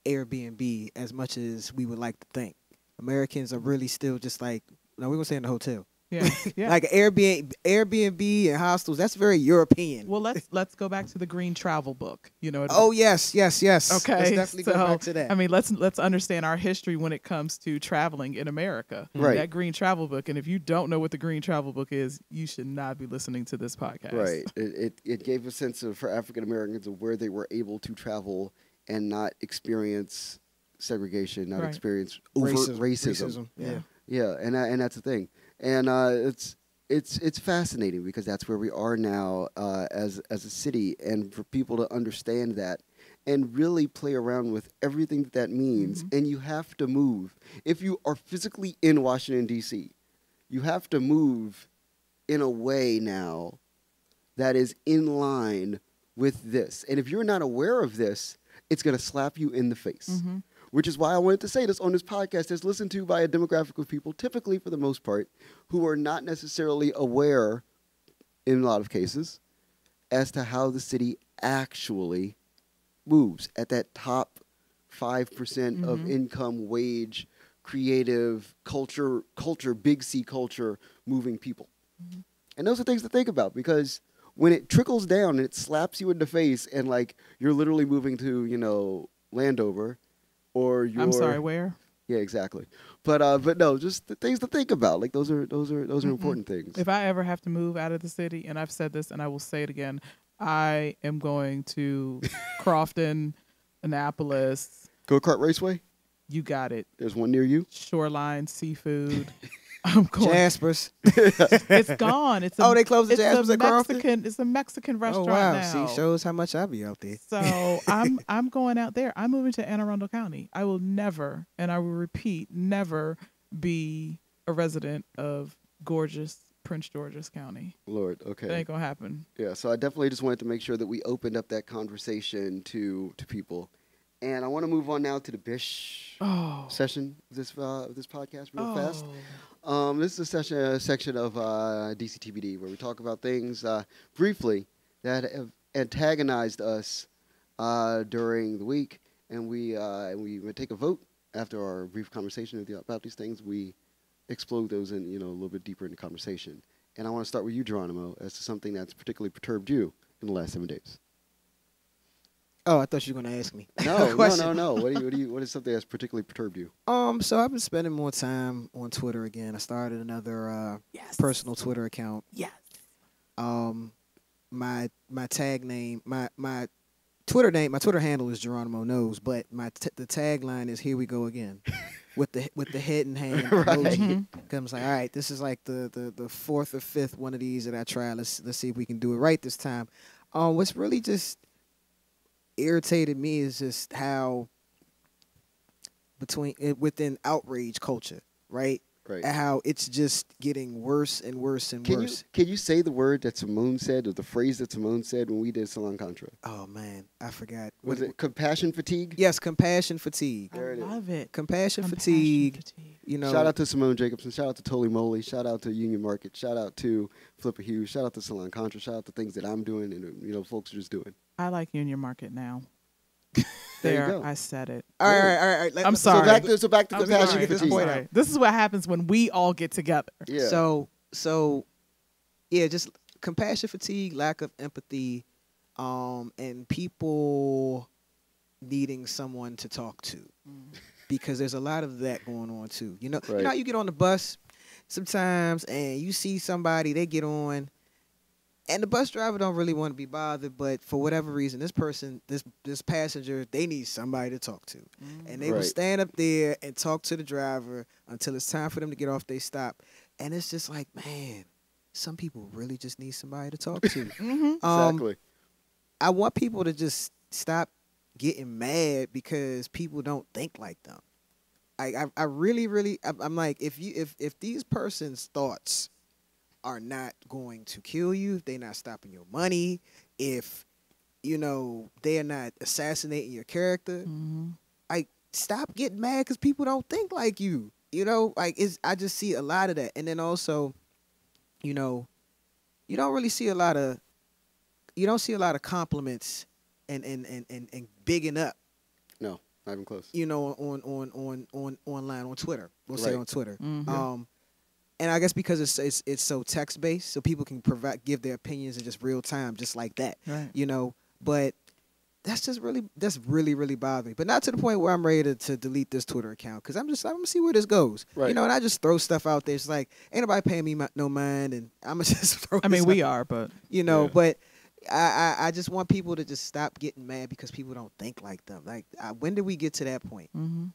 Airbnb as much as we would like to think. Americans are really still just like, no, we're gonna stay in the hotel. Yeah. Yeah. Like Airbnb, Airbnb and hostels, that's very European. well, let's let's go back to the Green Travel Book. You know. it- oh yes, yes, yes. Okay. Let's definitely so, go back to that. I mean, let's let's understand our history when it comes to traveling in America. Mm-hmm. Right. That Green Travel Book, and if you don't know what the Green Travel Book is, you should not be listening to this podcast. Right. It, it it gave a sense of for African Americans of where they were able to travel and not experience segregation, not Right. experience overt Racism. racism. Yeah. Yeah, and that- and that's the thing, and uh, it's it's it's fascinating because that's where we are now uh, as as a city, and for people to understand that and really play around with everything that that means, Mhm. and you have to move if you are physically in Washington D.C. You have to move in a way now that is in line with this, and if you're not aware of this, it's going to slap you in the face hmm which is why I wanted to say this on this podcast is listened to by a demographic of people, typically for the most part, who are not necessarily aware, in a lot of cases, as to how the city actually moves at that top five percent of Mhm. income, wage, creative, culture, culture, big C culture, moving people. Mhm. And those are things to think about because when it trickles down and it slaps you in the face and like you're literally moving to, you know, Landover or you're I'm sorry, where? Yeah, exactly. But uh but no, just the things to think about. Like those are those are those are Mm-mm. important things. If I ever have to move out of the city, and I've said this and I will say it again, I am going to Crofton, Annapolis. Go Kart Raceway, You got it. there's one near you. Shoreline seafood. I'm going. Jaspers. It's gone. It's a, Oh, they closed the it's Jaspers a at Crofton? Mexican. It's a Mexican Oh restaurant wow! now. See, shows how much I be out there. So I'm I'm going out there. I'm moving to Anne Arundel County. I will never, and I will repeat, never be a resident of gorgeous Prince George's County. Lord, That okay. ain't gonna happen. Yeah, so I definitely just wanted to make sure that we opened up that conversation to to people. And I want to move on now to the Bish Oh, session of this uh, of this podcast real oh. fast. Um, this is a session, a section of uh, DCTBD where we talk about things uh, briefly that have antagonized us uh, during the week, and we uh, we take a vote after our brief conversation about these things. We explode those in you know a little bit deeper in the conversation. And I want to start with you, Geronimo, as to something that's particularly perturbed you in the last seven days. Oh, I thought you were gonna ask me. No, no, no, no. What do you, what do you, what is something that's particularly perturbed you? Um, so I've been spending more time on Twitter again. I started another uh, Yes. personal Twitter account. Yes. Um, my my tag name, my my Twitter name, my Twitter handle is Geronimo Knows, but my t- the tagline is "Here we go again," with the with the head and hand Right. emoji. Comes like, all right, this is like the, the the fourth or fifth one of these that I try. Let's let's see if we can do it right this time. Um, what's really just irritated me is just how between eh, within outrage culture, right? Right. How it's just getting worse and worse and Can you worse. can you say the word that Simone said or the phrase that Simone said when we did Salon Contra? Oh man, I forgot. Was What- it compassion fatigue? Yes, compassion fatigue. There I it is. love it. Compassion, Compassion fatigue. fatigue. You know, Shout out to Simone Jacobson. Shout out to Toli Moli. Shout out to Union Market. Shout out to Flipper Hughes. Shout out to Salon Contra. Shout out to things that I'm doing and you know folks are just doing. I like Union Market now. There you there, go. I said it. all right, all right, all right. all right. Let- I'm sorry. So back to so back to I'm compassion sorry. get this I'm fatigue. sorry. This is what happens when we all get together. Yeah. So so yeah, just compassion fatigue, lack of empathy, um, and people needing someone to talk to. Because there's a lot of that going on too. You know, you know how you get on the bus sometimes and you see somebody, they get on and the bus driver don't really want to be bothered, but for whatever reason, this person, this this passenger, they need somebody to talk to. And they will stand up there and talk to the driver until it's time for them to get off they stop. And it's just like, man, some people really just need somebody to talk to. Mm-hmm. Um, exactly. I want people to just stop getting mad because people don't think like them. I, I, I really, really, I'm, I'm like, if you, if, if these person's thoughts are not going to kill you, if they're not stopping your money, if, you know, they're not assassinating your character, Mm-hmm. stop getting mad because people don't think like you. You know, like it's I just see a lot of that, and then also, you know, you don't really see a lot of, you don't see a lot of compliments and and and and, and bigging up. No, not even close. You know, on on on on online on Twitter. We'll say on Twitter. Mhm. Um, and I guess because it's it's it's so text based, so people can provide give their opinions in just real time, just like that Right. you know. But that's just really that's really really bothering me. But not to the point where I'm ready to, to delete this Twitter account because I'm just I'm gonna see where this goes. You know, and I just throw stuff out there. It's like ain't nobody paying me my, no mind, and I'm gonna just throw. I mean, this we out, are, but you know. Yeah. But I, I I just want people to just stop getting mad because people don't think like them. Like, I, when did we get to that point? hmm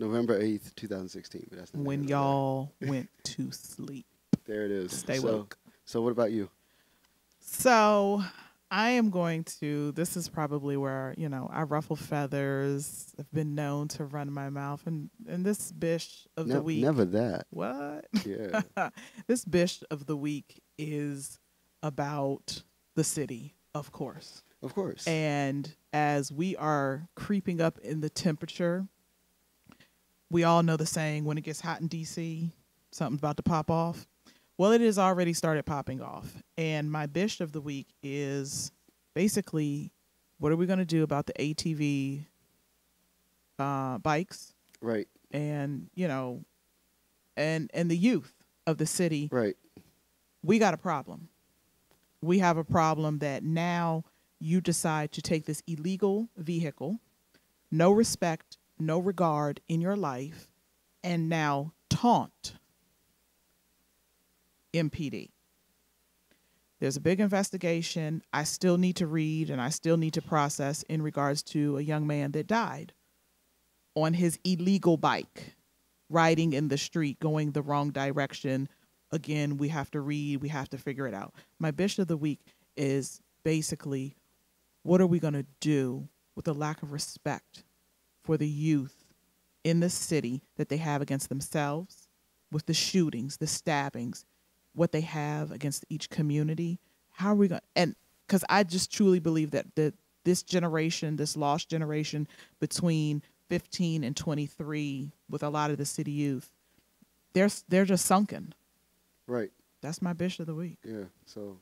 November eighth, two thousand sixteen. But that's When y'all went to sleep. There it is. Stay so, woke. So what about you? So I am going to. This is probably where you know I ruffle feathers. I've been known to run my mouth, and and this bish of the week. Never that. What? Yeah. this bish of the week is about the city, of course. of course. And as we are creeping up in the temperature, we all know the saying when it gets hot in DC, something's about to pop off. Well, it has already started popping off. And my bish of the week is basically what are we going to do about the ATV uh, bikes right. and, you know, and and the youth of the city Right. we got a problem. We have a problem that now you decide to take this illegal vehicle, no respect, no regard in your life, and now taunt MPD. There's a big investigation. I still need to read and I still need to process in regards to a young man that died on his illegal bike, riding in the street, going the wrong direction. Again, we have to read, we have to figure it out. My bishop of the week is basically what are we going to do with the lack of respect for the youth in the city that they have against themselves, with the shootings, the stabbings, what they have against each community? How are we going? And because I just truly believe that that this generation, this lost generation between 15 and 23, with a lot of the city youth, they're they're just sunken. Right. That's my bitch of the week. Yeah. So.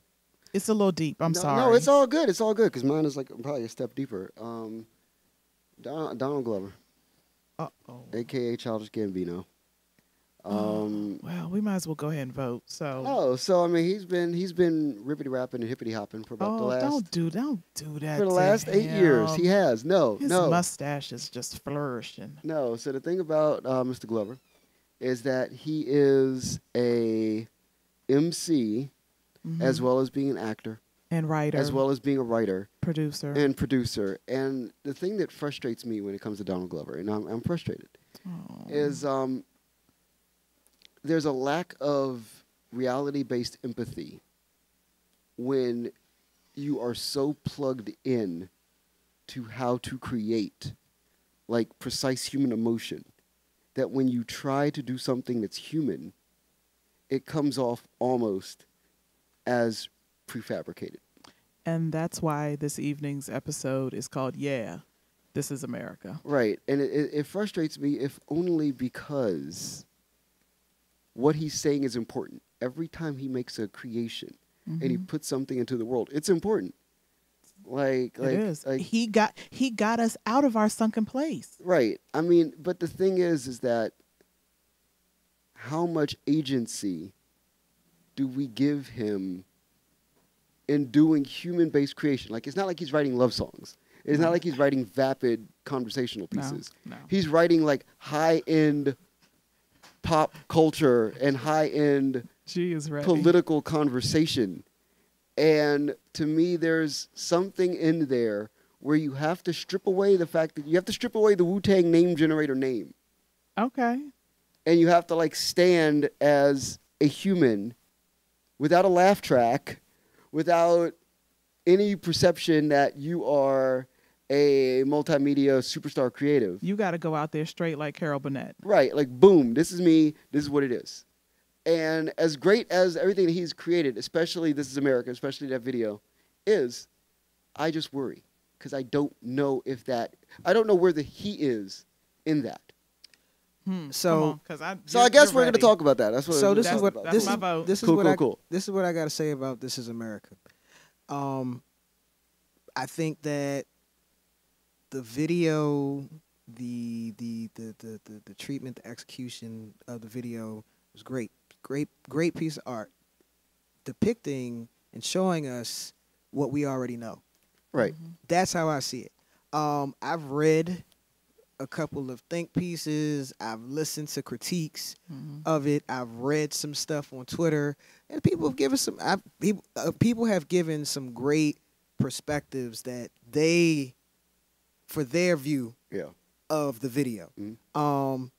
It's a little deep. I'm no, sorry. No, it's all good. It's all good because mine is like probably a step deeper. Um, Don, Donald Glover, Uh oh. aka Childish Gambino. Um. Well, we might as well go ahead and vote. So. Oh, so I mean, he's been he's been rippity rapping and hippity hopping for about the Oh, last don't do don't do that. for the last eight years. He has no His no mustache is just flourishing. no. So the thing about uh, Mr. Glover is that he is a MC as Mhm. well as being an actor, and writer, as well as being a writer producer. and producer. And the thing that frustrates me when it comes to Donald Glover, and I'm, I'm frustrated, Oh. is um, there's a lack of reality-based empathy when you are so plugged in to how to create like precise human emotion that when you try to do something that's human it comes off almost as prefabricated and that's why this evening's episode is called "Yeah, This Is America." Right, and it, it, it frustrates me if only because what he's saying is important. Every time he makes a creation and he Mhm. puts something into the world, it's important. Like, like, it is. like, he got he got us out of our sunken place. right. I mean, but the thing is, is that how much agency do we give him in doing human-based creation? Like, it's not like he's writing love songs. It's No. not like he's writing vapid conversational pieces. no. he's writing like high end pop culture and high end She is ready. political conversation. And to me, there's something in there where you have to strip away the fact that you have to strip away the Wu Tang name generator name. okay. And you have to like stand as a human without a laugh track, without any perception that you are a multimedia superstar creative. You got to go out there straight like Carol Burnett. Right, like boom, this is me, this is what it is. And as great as everything that he's created, especially This is America, especially that video, is, I just worry because I don't know if that, I don't know where the he is in that. Hmm. So- because I. So I guess we're going to talk about that. That's what so this is what. This my is vote. this is Cool, what cool, I cool. this is what I got to say about this is America. Um, I think that the video, the the the the the, the treatment, the execution of the video was great. Great great piece of art, depicting and showing us what we already know. Right. That's how I see it. Um, I've read a couple of think pieces. I've listened to critiques Mhm. of it. I've read some stuff on Twitter, and people have given some. I've, people uh, people have given some great perspectives that they, for their view Yeah. of the video. Mhm. Um,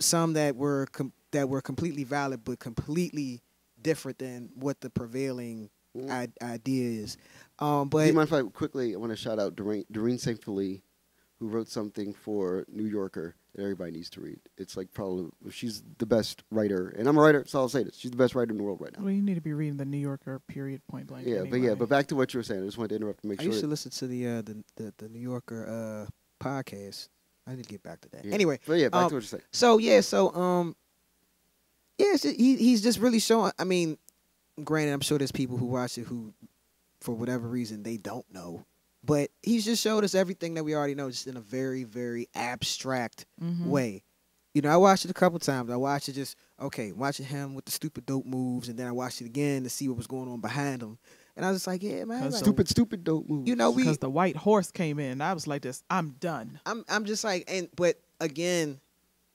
some that were com- that were completely valid, but completely different than what the prevailing Mm. I- idea is. Um, Do but you mind if I quickly? I want to shout out Doreen, Doreen St. Félix, who wrote something for New Yorker that everybody needs to read. It's like probably she's the best writer, and I'm a writer, so I'll say this: she's the best writer in the world right now. Well, you need to be reading the New Yorker. Period. Point blank. yeah, but yeah, but back to what you were saying. I just wanted to interrupt to make I sure. I used to listen to the uh, the, the the New Yorker uh, podcast. I need to get back to that. yeah. Anyway, but yeah, back um, to what you're saying. So yeah, so um, yeah, it's ju- he he's just really showing. I mean, granted, I'm sure there's people who watch it who, for whatever reason, they don't know, but he's just showed us everything that we already know, just in a very very abstract Mhm. way. You know, I watched it a couple times. I watched it just okay, watching him with the stupid dope moves, and then I watched it again to see what was going on behind him, and I was just like, yeah, man, like, Stupid, stupid, dope move. You know, we because the white horse came in. I was like this. I'm done. I'm I'm just like and but again,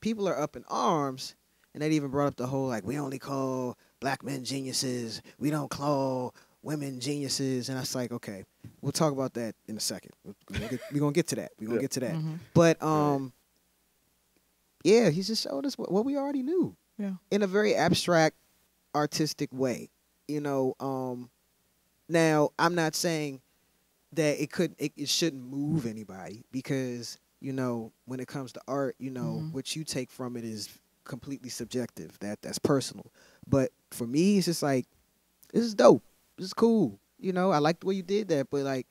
people are up in arms and they even brought up the whole like we only call black men geniuses, we don't call women geniuses and I was like, okay, we'll talk about that in a second. We're gonna get, we're gonna get to that. We're gonna Yeah. get to that. Mhm. But um yeah, he just showed us what, what we already knew. Yeah. In a very abstract artistic way. You know, um now I'm not saying that it could it, it shouldn't move anybody because you know when it comes to art you know Mhm. what you take from it is completely subjective that that's personal but for me it's just like this is dope this is cool you know i like the way you did that but like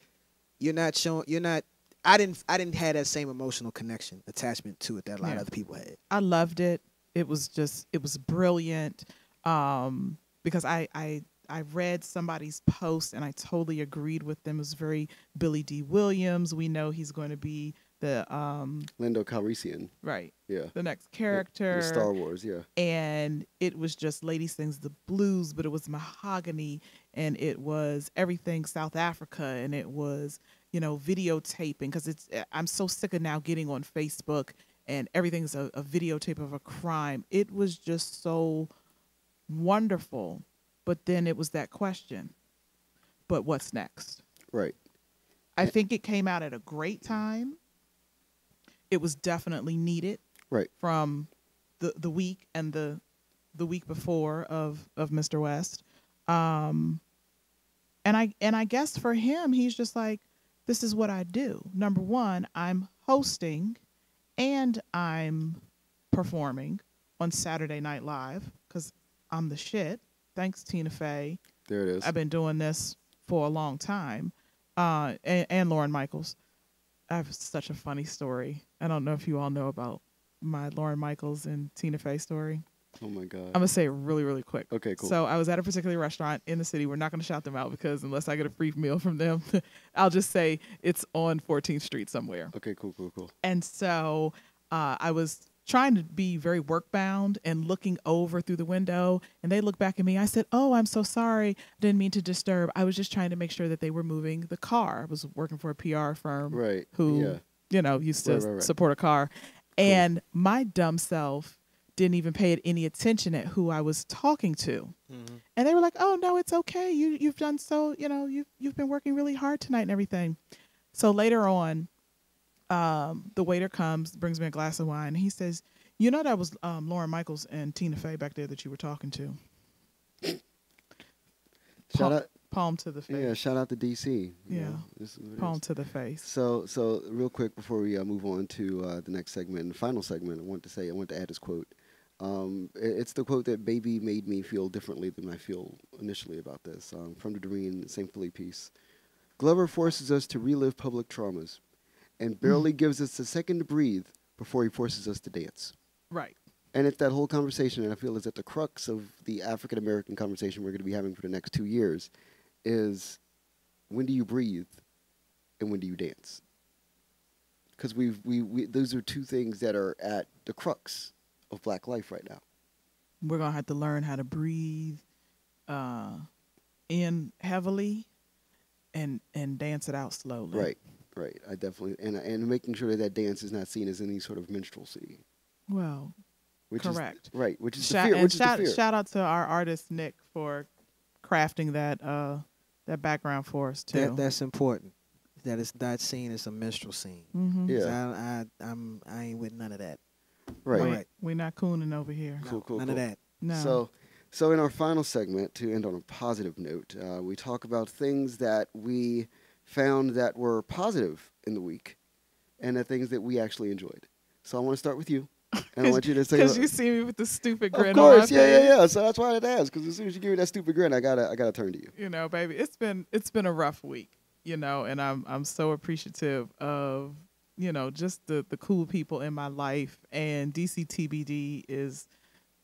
you're not showing you're not i didn't i didn't have that same emotional connection attachment to it that a lot Yeah. of other people had I loved it. It was just it was brilliant. Um, because I I I read somebody's post and I totally agreed with them. It was very Billy Dee Williams. We know he's going to be the um Lando Calrissian. right Yeah. the next In character. Star Wars. Yeah. and it was just Lady Sings the Blues, but it was mahogany and it was everything South Africa and it was, you know, videotaping because it's, eh, I'm so sick of now getting on Facebook and everything's a, a videotape of a crime. It was just so wonderful. But then it was that question, but what's next? Right. I think it came out at a great time. It was definitely needed Right. from the the week and the the week before of of Mr. West. Um and I and I guess for him he's just like this is what I do. Number 1, I'm hosting and I'm performing on Saturday Night Live cuz I'm the shit. Thanks Tina Fey. There it is. I've been doing this for a long time. Uh, and, and Lorne Michaels. I have such a funny story. I don't know if you all know about my Lorne Michaels and Tina Fey story. Oh my god. I'm gonna say it really, really quick. okay. Cool. So I was at a particular restaurant in the city. We're not gonna shout them out because unless I get a free meal from them, I'll just say it's on 14th Street somewhere. okay. Cool. Cool. Cool. And so uh, I was trying to be very work bound and looking over through the window. And they looked back at me. I said, Oh, I'm so sorry. Didn't mean to disturb. I was just trying to make sure that they were moving the car. I was working for a PR firm Right. who, Yeah. you know, used to Right, right, right. support a car. And my dumb self didn't even pay it any attention at who I was talking to. And they were like, "Oh no, it's okay. You you've done so. You know, you've you've been working really hard tonight and everything." So later on, um, the waiter comes, brings me a glass of wine, and he says, "You know that was um, Lorne Michaels and Tina Fey back there that you were talking to." Shout palm, out. palm to the face. Yeah. Shout out to DC. Yeah. know, this is what it palm is. to the face. So, so real quick before we uh, move on to uh, the next segment and final segment, I want to say I want to add this quote. Um, i- it's the quote that "Baby made me feel differently than I feel initially about this." Um, from the Doreen St. Félix piece. Glover forces us to relive public traumas, and barely gives us a second to breathe before he forces us to dance. Right. And it's that whole conversation, and I feel is at the crux of the African American conversation we're going to be having for the next two years, is when do you breathe, and when do you dance? Because we've we, we those are two things that are at the crux of Black life right now. We're gonna have to learn how to breathe uh, in heavily and and dance it out slowly. Right, right. I definitely and and making sure that that dance is not seen as any sort of minstrelsy. Well, Which Correct. Is, right, which is shout, the fear. and Which shout, is the fear. shout out to our artist Nick for crafting that uh, that background for us too. That that's important. That it's not seen as a minstrel scene. mm-hmm. 'Cause Yeah. I, I I'm I ain't with none of that. Right. We, Right. we not cooning over here. Cool, cool, none cool. of that. No. So, so in our final segment, to end on a positive note, uh, we talk about things that we found that were positive in the week, and the things that we actually enjoyed. So I want to start with you, and I want you to say. because you see me with the stupid grin of course, on yeah, yeah, yeah. So that's why I asked. Because as soon as you give me that stupid grin, I gotta, I gotta turn to you. you know, baby, it's been it's been a rough week, you know, and I'm I'm so appreciative of you know just the the cool people in my life, and DCTBD is,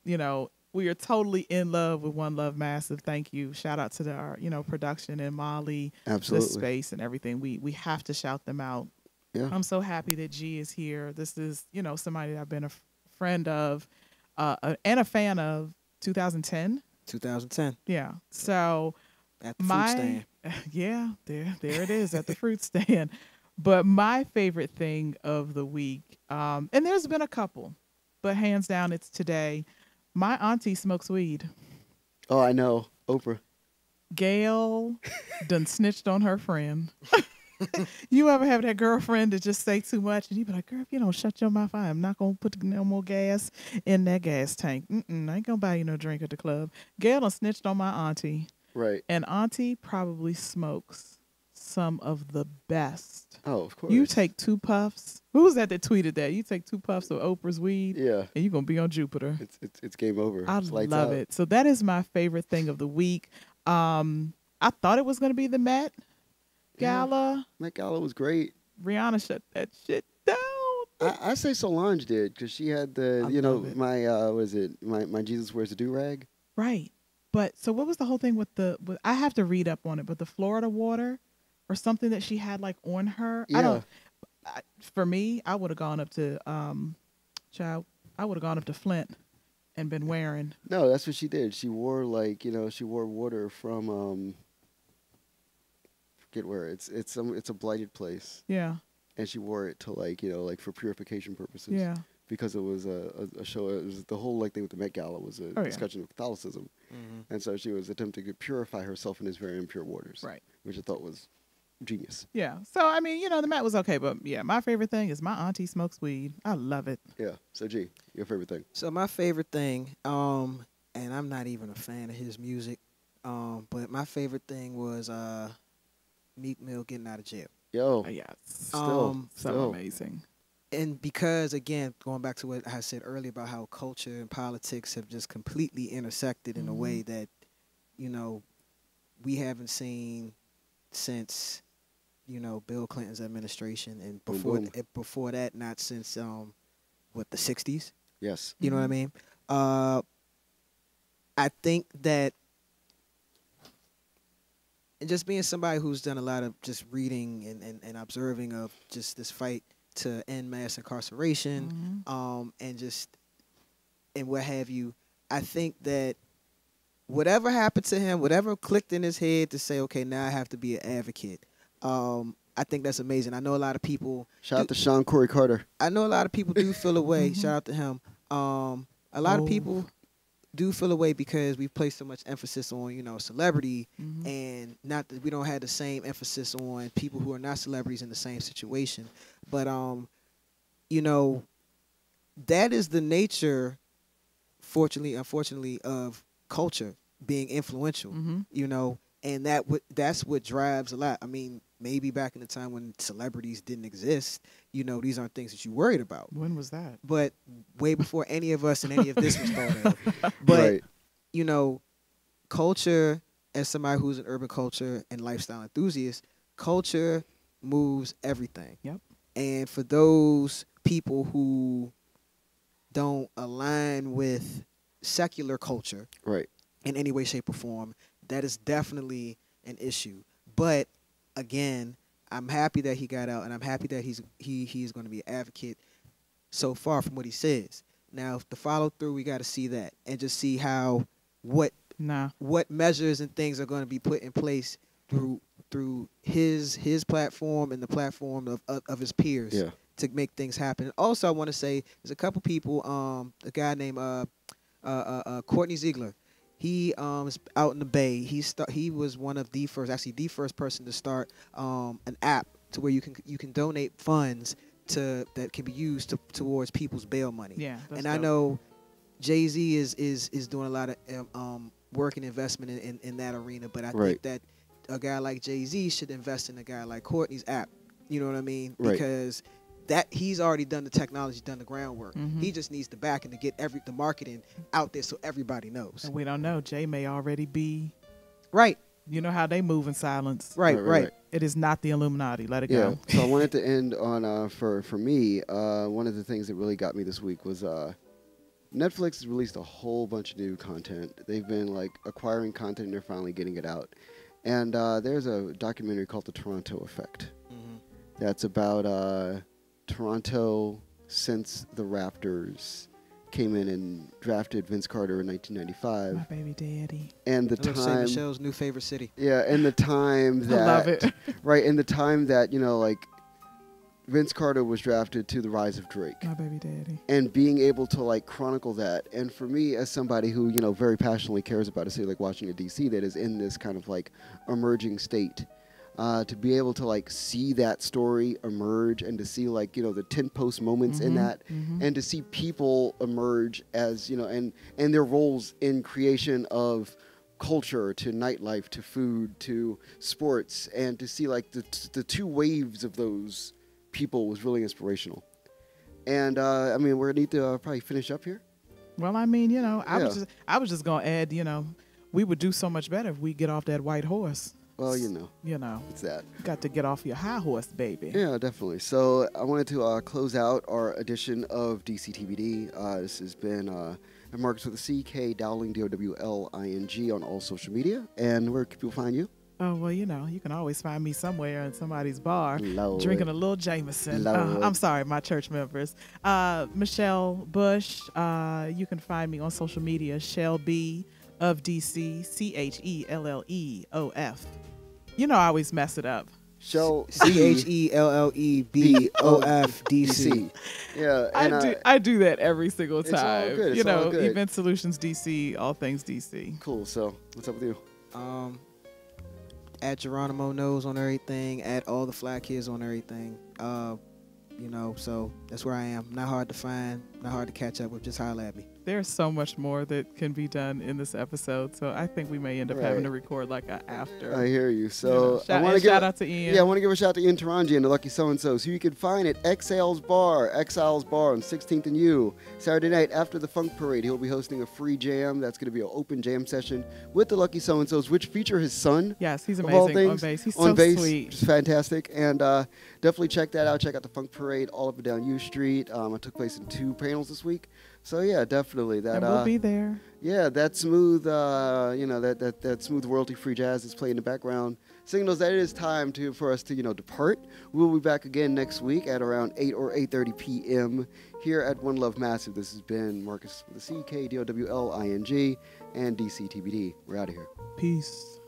you know, we are totally in love with One Love Massive. Thank you, shout out to the, our you know production and Molly, Absolutely. the space and everything. We we have to shout them out. Yeah. I'm so happy that G is here. This is you know somebody that I've been a f- friend of, uh, and a fan of 2010. 2010 Yeah, so at the my fruit stand. yeah there there it is at the fruit stand but my favorite thing of the week um and there's been a couple but hands down it's today. My auntie smokes weed. Oh, I know, Oprah. gail done snitched on her friend. You ever have that girlfriend that just say too much and you be like girl if you don't shut your mouth i'm not gonna put no more gas in that gas tank. Mm-mm, i ain't gonna buy you no drink at the club. Gail done snitched on my auntie. Right. and Auntie probably smokes some of the best. Oh, of course. You take two puffs. Who was that that tweeted that? You take two puffs of Oprah's weed, Yeah. and you're gonna be on Jupiter. It's it's, it's game over. I love out. it. So that is my favorite thing of the week. Um, I thought it was gonna be the Met Yeah. Gala. Met Gala was great. Rihanna shut that shit down. I, I say Solange did because she had the I you know it. my uh what is it my my Jesus wears a do rag. Right. But so what was the whole thing with the? With, I have to read up on it. But the Florida water, or something that she had like on her. I don't. I, for me, I would have gone up to um, child. I would have gone up to Flint, and been wearing. No, that's what she did. She wore like you know she wore water from um. Forget where it's it's some it's a blighted place, Yeah. and she wore it to like you know like for purification purposes. Yeah. Because it was a, a, a show. It was the whole like thing with the Met Gala was a Oh, yeah. discussion of Catholicism, Mhm. and so she was attempting to purify herself in these very impure waters. Right. Which I thought was genius. Yeah. So I mean, you know, the mat was okay, but yeah, my favorite thing is my auntie smokes weed. I love it. Yeah. So G, your favorite thing? So my favorite thing, um, and I'm not even a fan of his music, um, but my favorite thing was uh, Meek Mill getting out of jail. Yo. Uh, yeah. Still. Um, So still. amazing. and because again going back to what i said earlier about how culture and politics have just completely intersected in a way that you know we haven't seen since you know bill clinton's administration and before boom. th- before that not since um what the 60s Yes. you know what i mean uh i think that and just being somebody who's done a lot of just reading and, and, and observing of just this fight to end mass incarceration Mhm. um, and just and what have you. I think that whatever happened to him, whatever clicked in his head to say, okay, now I have to be an advocate. Um, I think that's amazing. I know a lot of people. Shout out to Shawn Corey Carter. I know a lot of people do feel away. Mhm. Shout out to him. Um, a lot Oh. of people do feel away because we place so much emphasis on you know celebrity Mhm. and not that we don't have the same emphasis on people who are not celebrities in the same situation but um you know that is the nature fortunately unfortunately of culture being influential Mhm. you know and that what that's what drives a lot i mean maybe back in the time when celebrities didn't exist you know these aren't things that you worried about When was that? but way before any of us and any of this was thought of but right. you know, culture as somebody who's an urban culture and lifestyle enthusiast, culture moves everything. Yep. And for those people who don't align with secular culture Right. in any way, shape, or form, that is definitely an issue. But again, I'm happy that he got out, and I'm happy that he's he he's going to be an advocate so far from what he says. Now, the follow through, we got to see that and just see how what Nah. what measures and things are going to be put in place through through his his platform and the platform of of, of his peers Yeah. to make things happen. Also, I want to say there's a couple people. Um, a guy named uh, uh, uh, uh, Kortney Ziegler. He um is out in the Bay. He start. He was one of the first, actually the first person to start um an app to where you can you can donate funds to that can be used to, towards people's bail money. Yeah. that's and I know Jay Z is is is doing a lot of um, um work and investment in, in, in that arena. But I Right. think that a guy like Jay Z should invest in a guy like Kortney's app. You know what I mean? Right. Because that he's already done the technology, done the groundwork. Mhm. He just needs the backing to get every the marketing out there so everybody knows. And we don't know. Jay may already be. Right, You know how they move in silence. right, Right, right. right, It is not the Illuminati. Let it Yeah. go. so I wanted to end on uh, for for me. Uh, one of the things that really got me this week was uh, Netflix has released a whole bunch of new content. They've been like acquiring content, and they're finally getting it out. And uh, there's a documentary called The Toronto Effect. Mhm. That's about uh, Toronto since the Raptors came in and drafted Vince Carter in 1995, My baby daddy. and the I love Saint time. Michelle's new favorite city. Yeah, and the time that I love it. right in the time that you know like Vince Carter was drafted to the rise of Drake My baby daddy. and being able to like chronicle that and for me as somebody who you know very passionately cares about a city like Washington DC that is in this kind of like emerging state uh, to be able to like see that story emerge and to see like you know the 10 post moments in Mhm, that mhm. and to see people emerge as you know and and their roles in creation of culture to nightlife to food to sports and to see like the the two waves of those people was really inspirational and uh, I mean we're gonna need to uh, probably finish up here Well, I mean, you know, I was just I was just gonna add, you know, we would do so much better if we get off that white horse. Well you know You know, it's that got to get off your high horse, baby. Yeah, definitely. So I wanted to uh, close out our edition of DCTBD. Uh, this has been uh, Marcus with a C, K, Dowling, D O W L I N G on all social media. And where can people find you? Oh well, you know, you can always find me somewhere in somebody's bar. Lord. Drinking a little Jameson. Uh, I'm sorry, my church members. Uh, Michelle Bush. Uh, you can find me on social media. Chelle B of DC. C H E L L E O F. You know, I always mess it up. Chelle C H E L L E B O F D C. Yeah, I and do. I do that every single It's all time. good, You it's all know, good. Event Solutions DC. All things DC. cool. So what's up with you? Um, at Geronimo knows on everything. At all the fly kids on everything. Uh, you know, so that's where I am. Not hard to find. Not hard to catch up with. Just holler at me. There's so much more that can be done in this episode, so I think we may end up Right. having to record like a after. I hear you. You know, So I want to give shout out to Ian. Yeah, I want to give a shout out to Ian Taranji and the Lucky So and So's, who you can find at Exiles Bar, Exiles Bar on 16th and U. Saturday night after the Funk Parade, he'll be hosting a free jam. That's going to be an open jam session with the Lucky So and So's, which feature his son. Yes, he's amazing on things, bass. He's on so bass, sweet. is fantastic. And uh, definitely check that out. Check out the Funk Parade all up and down U Street. Um, it took place in two panels this week. So yeah, definitely that. and we'll uh, be there. yeah, that smooth, uh, you know, that, that, that smooth royalty-free jazz that's playing in the background signals that it is time to for us to, you know, depart. We'll be back again next week at around 8 or 8.30 p.m. here at One Love Massive. This has been Marcus with a C, K, D, O, W, L, I, N, G, and DCTBD. We're out of here. Peace.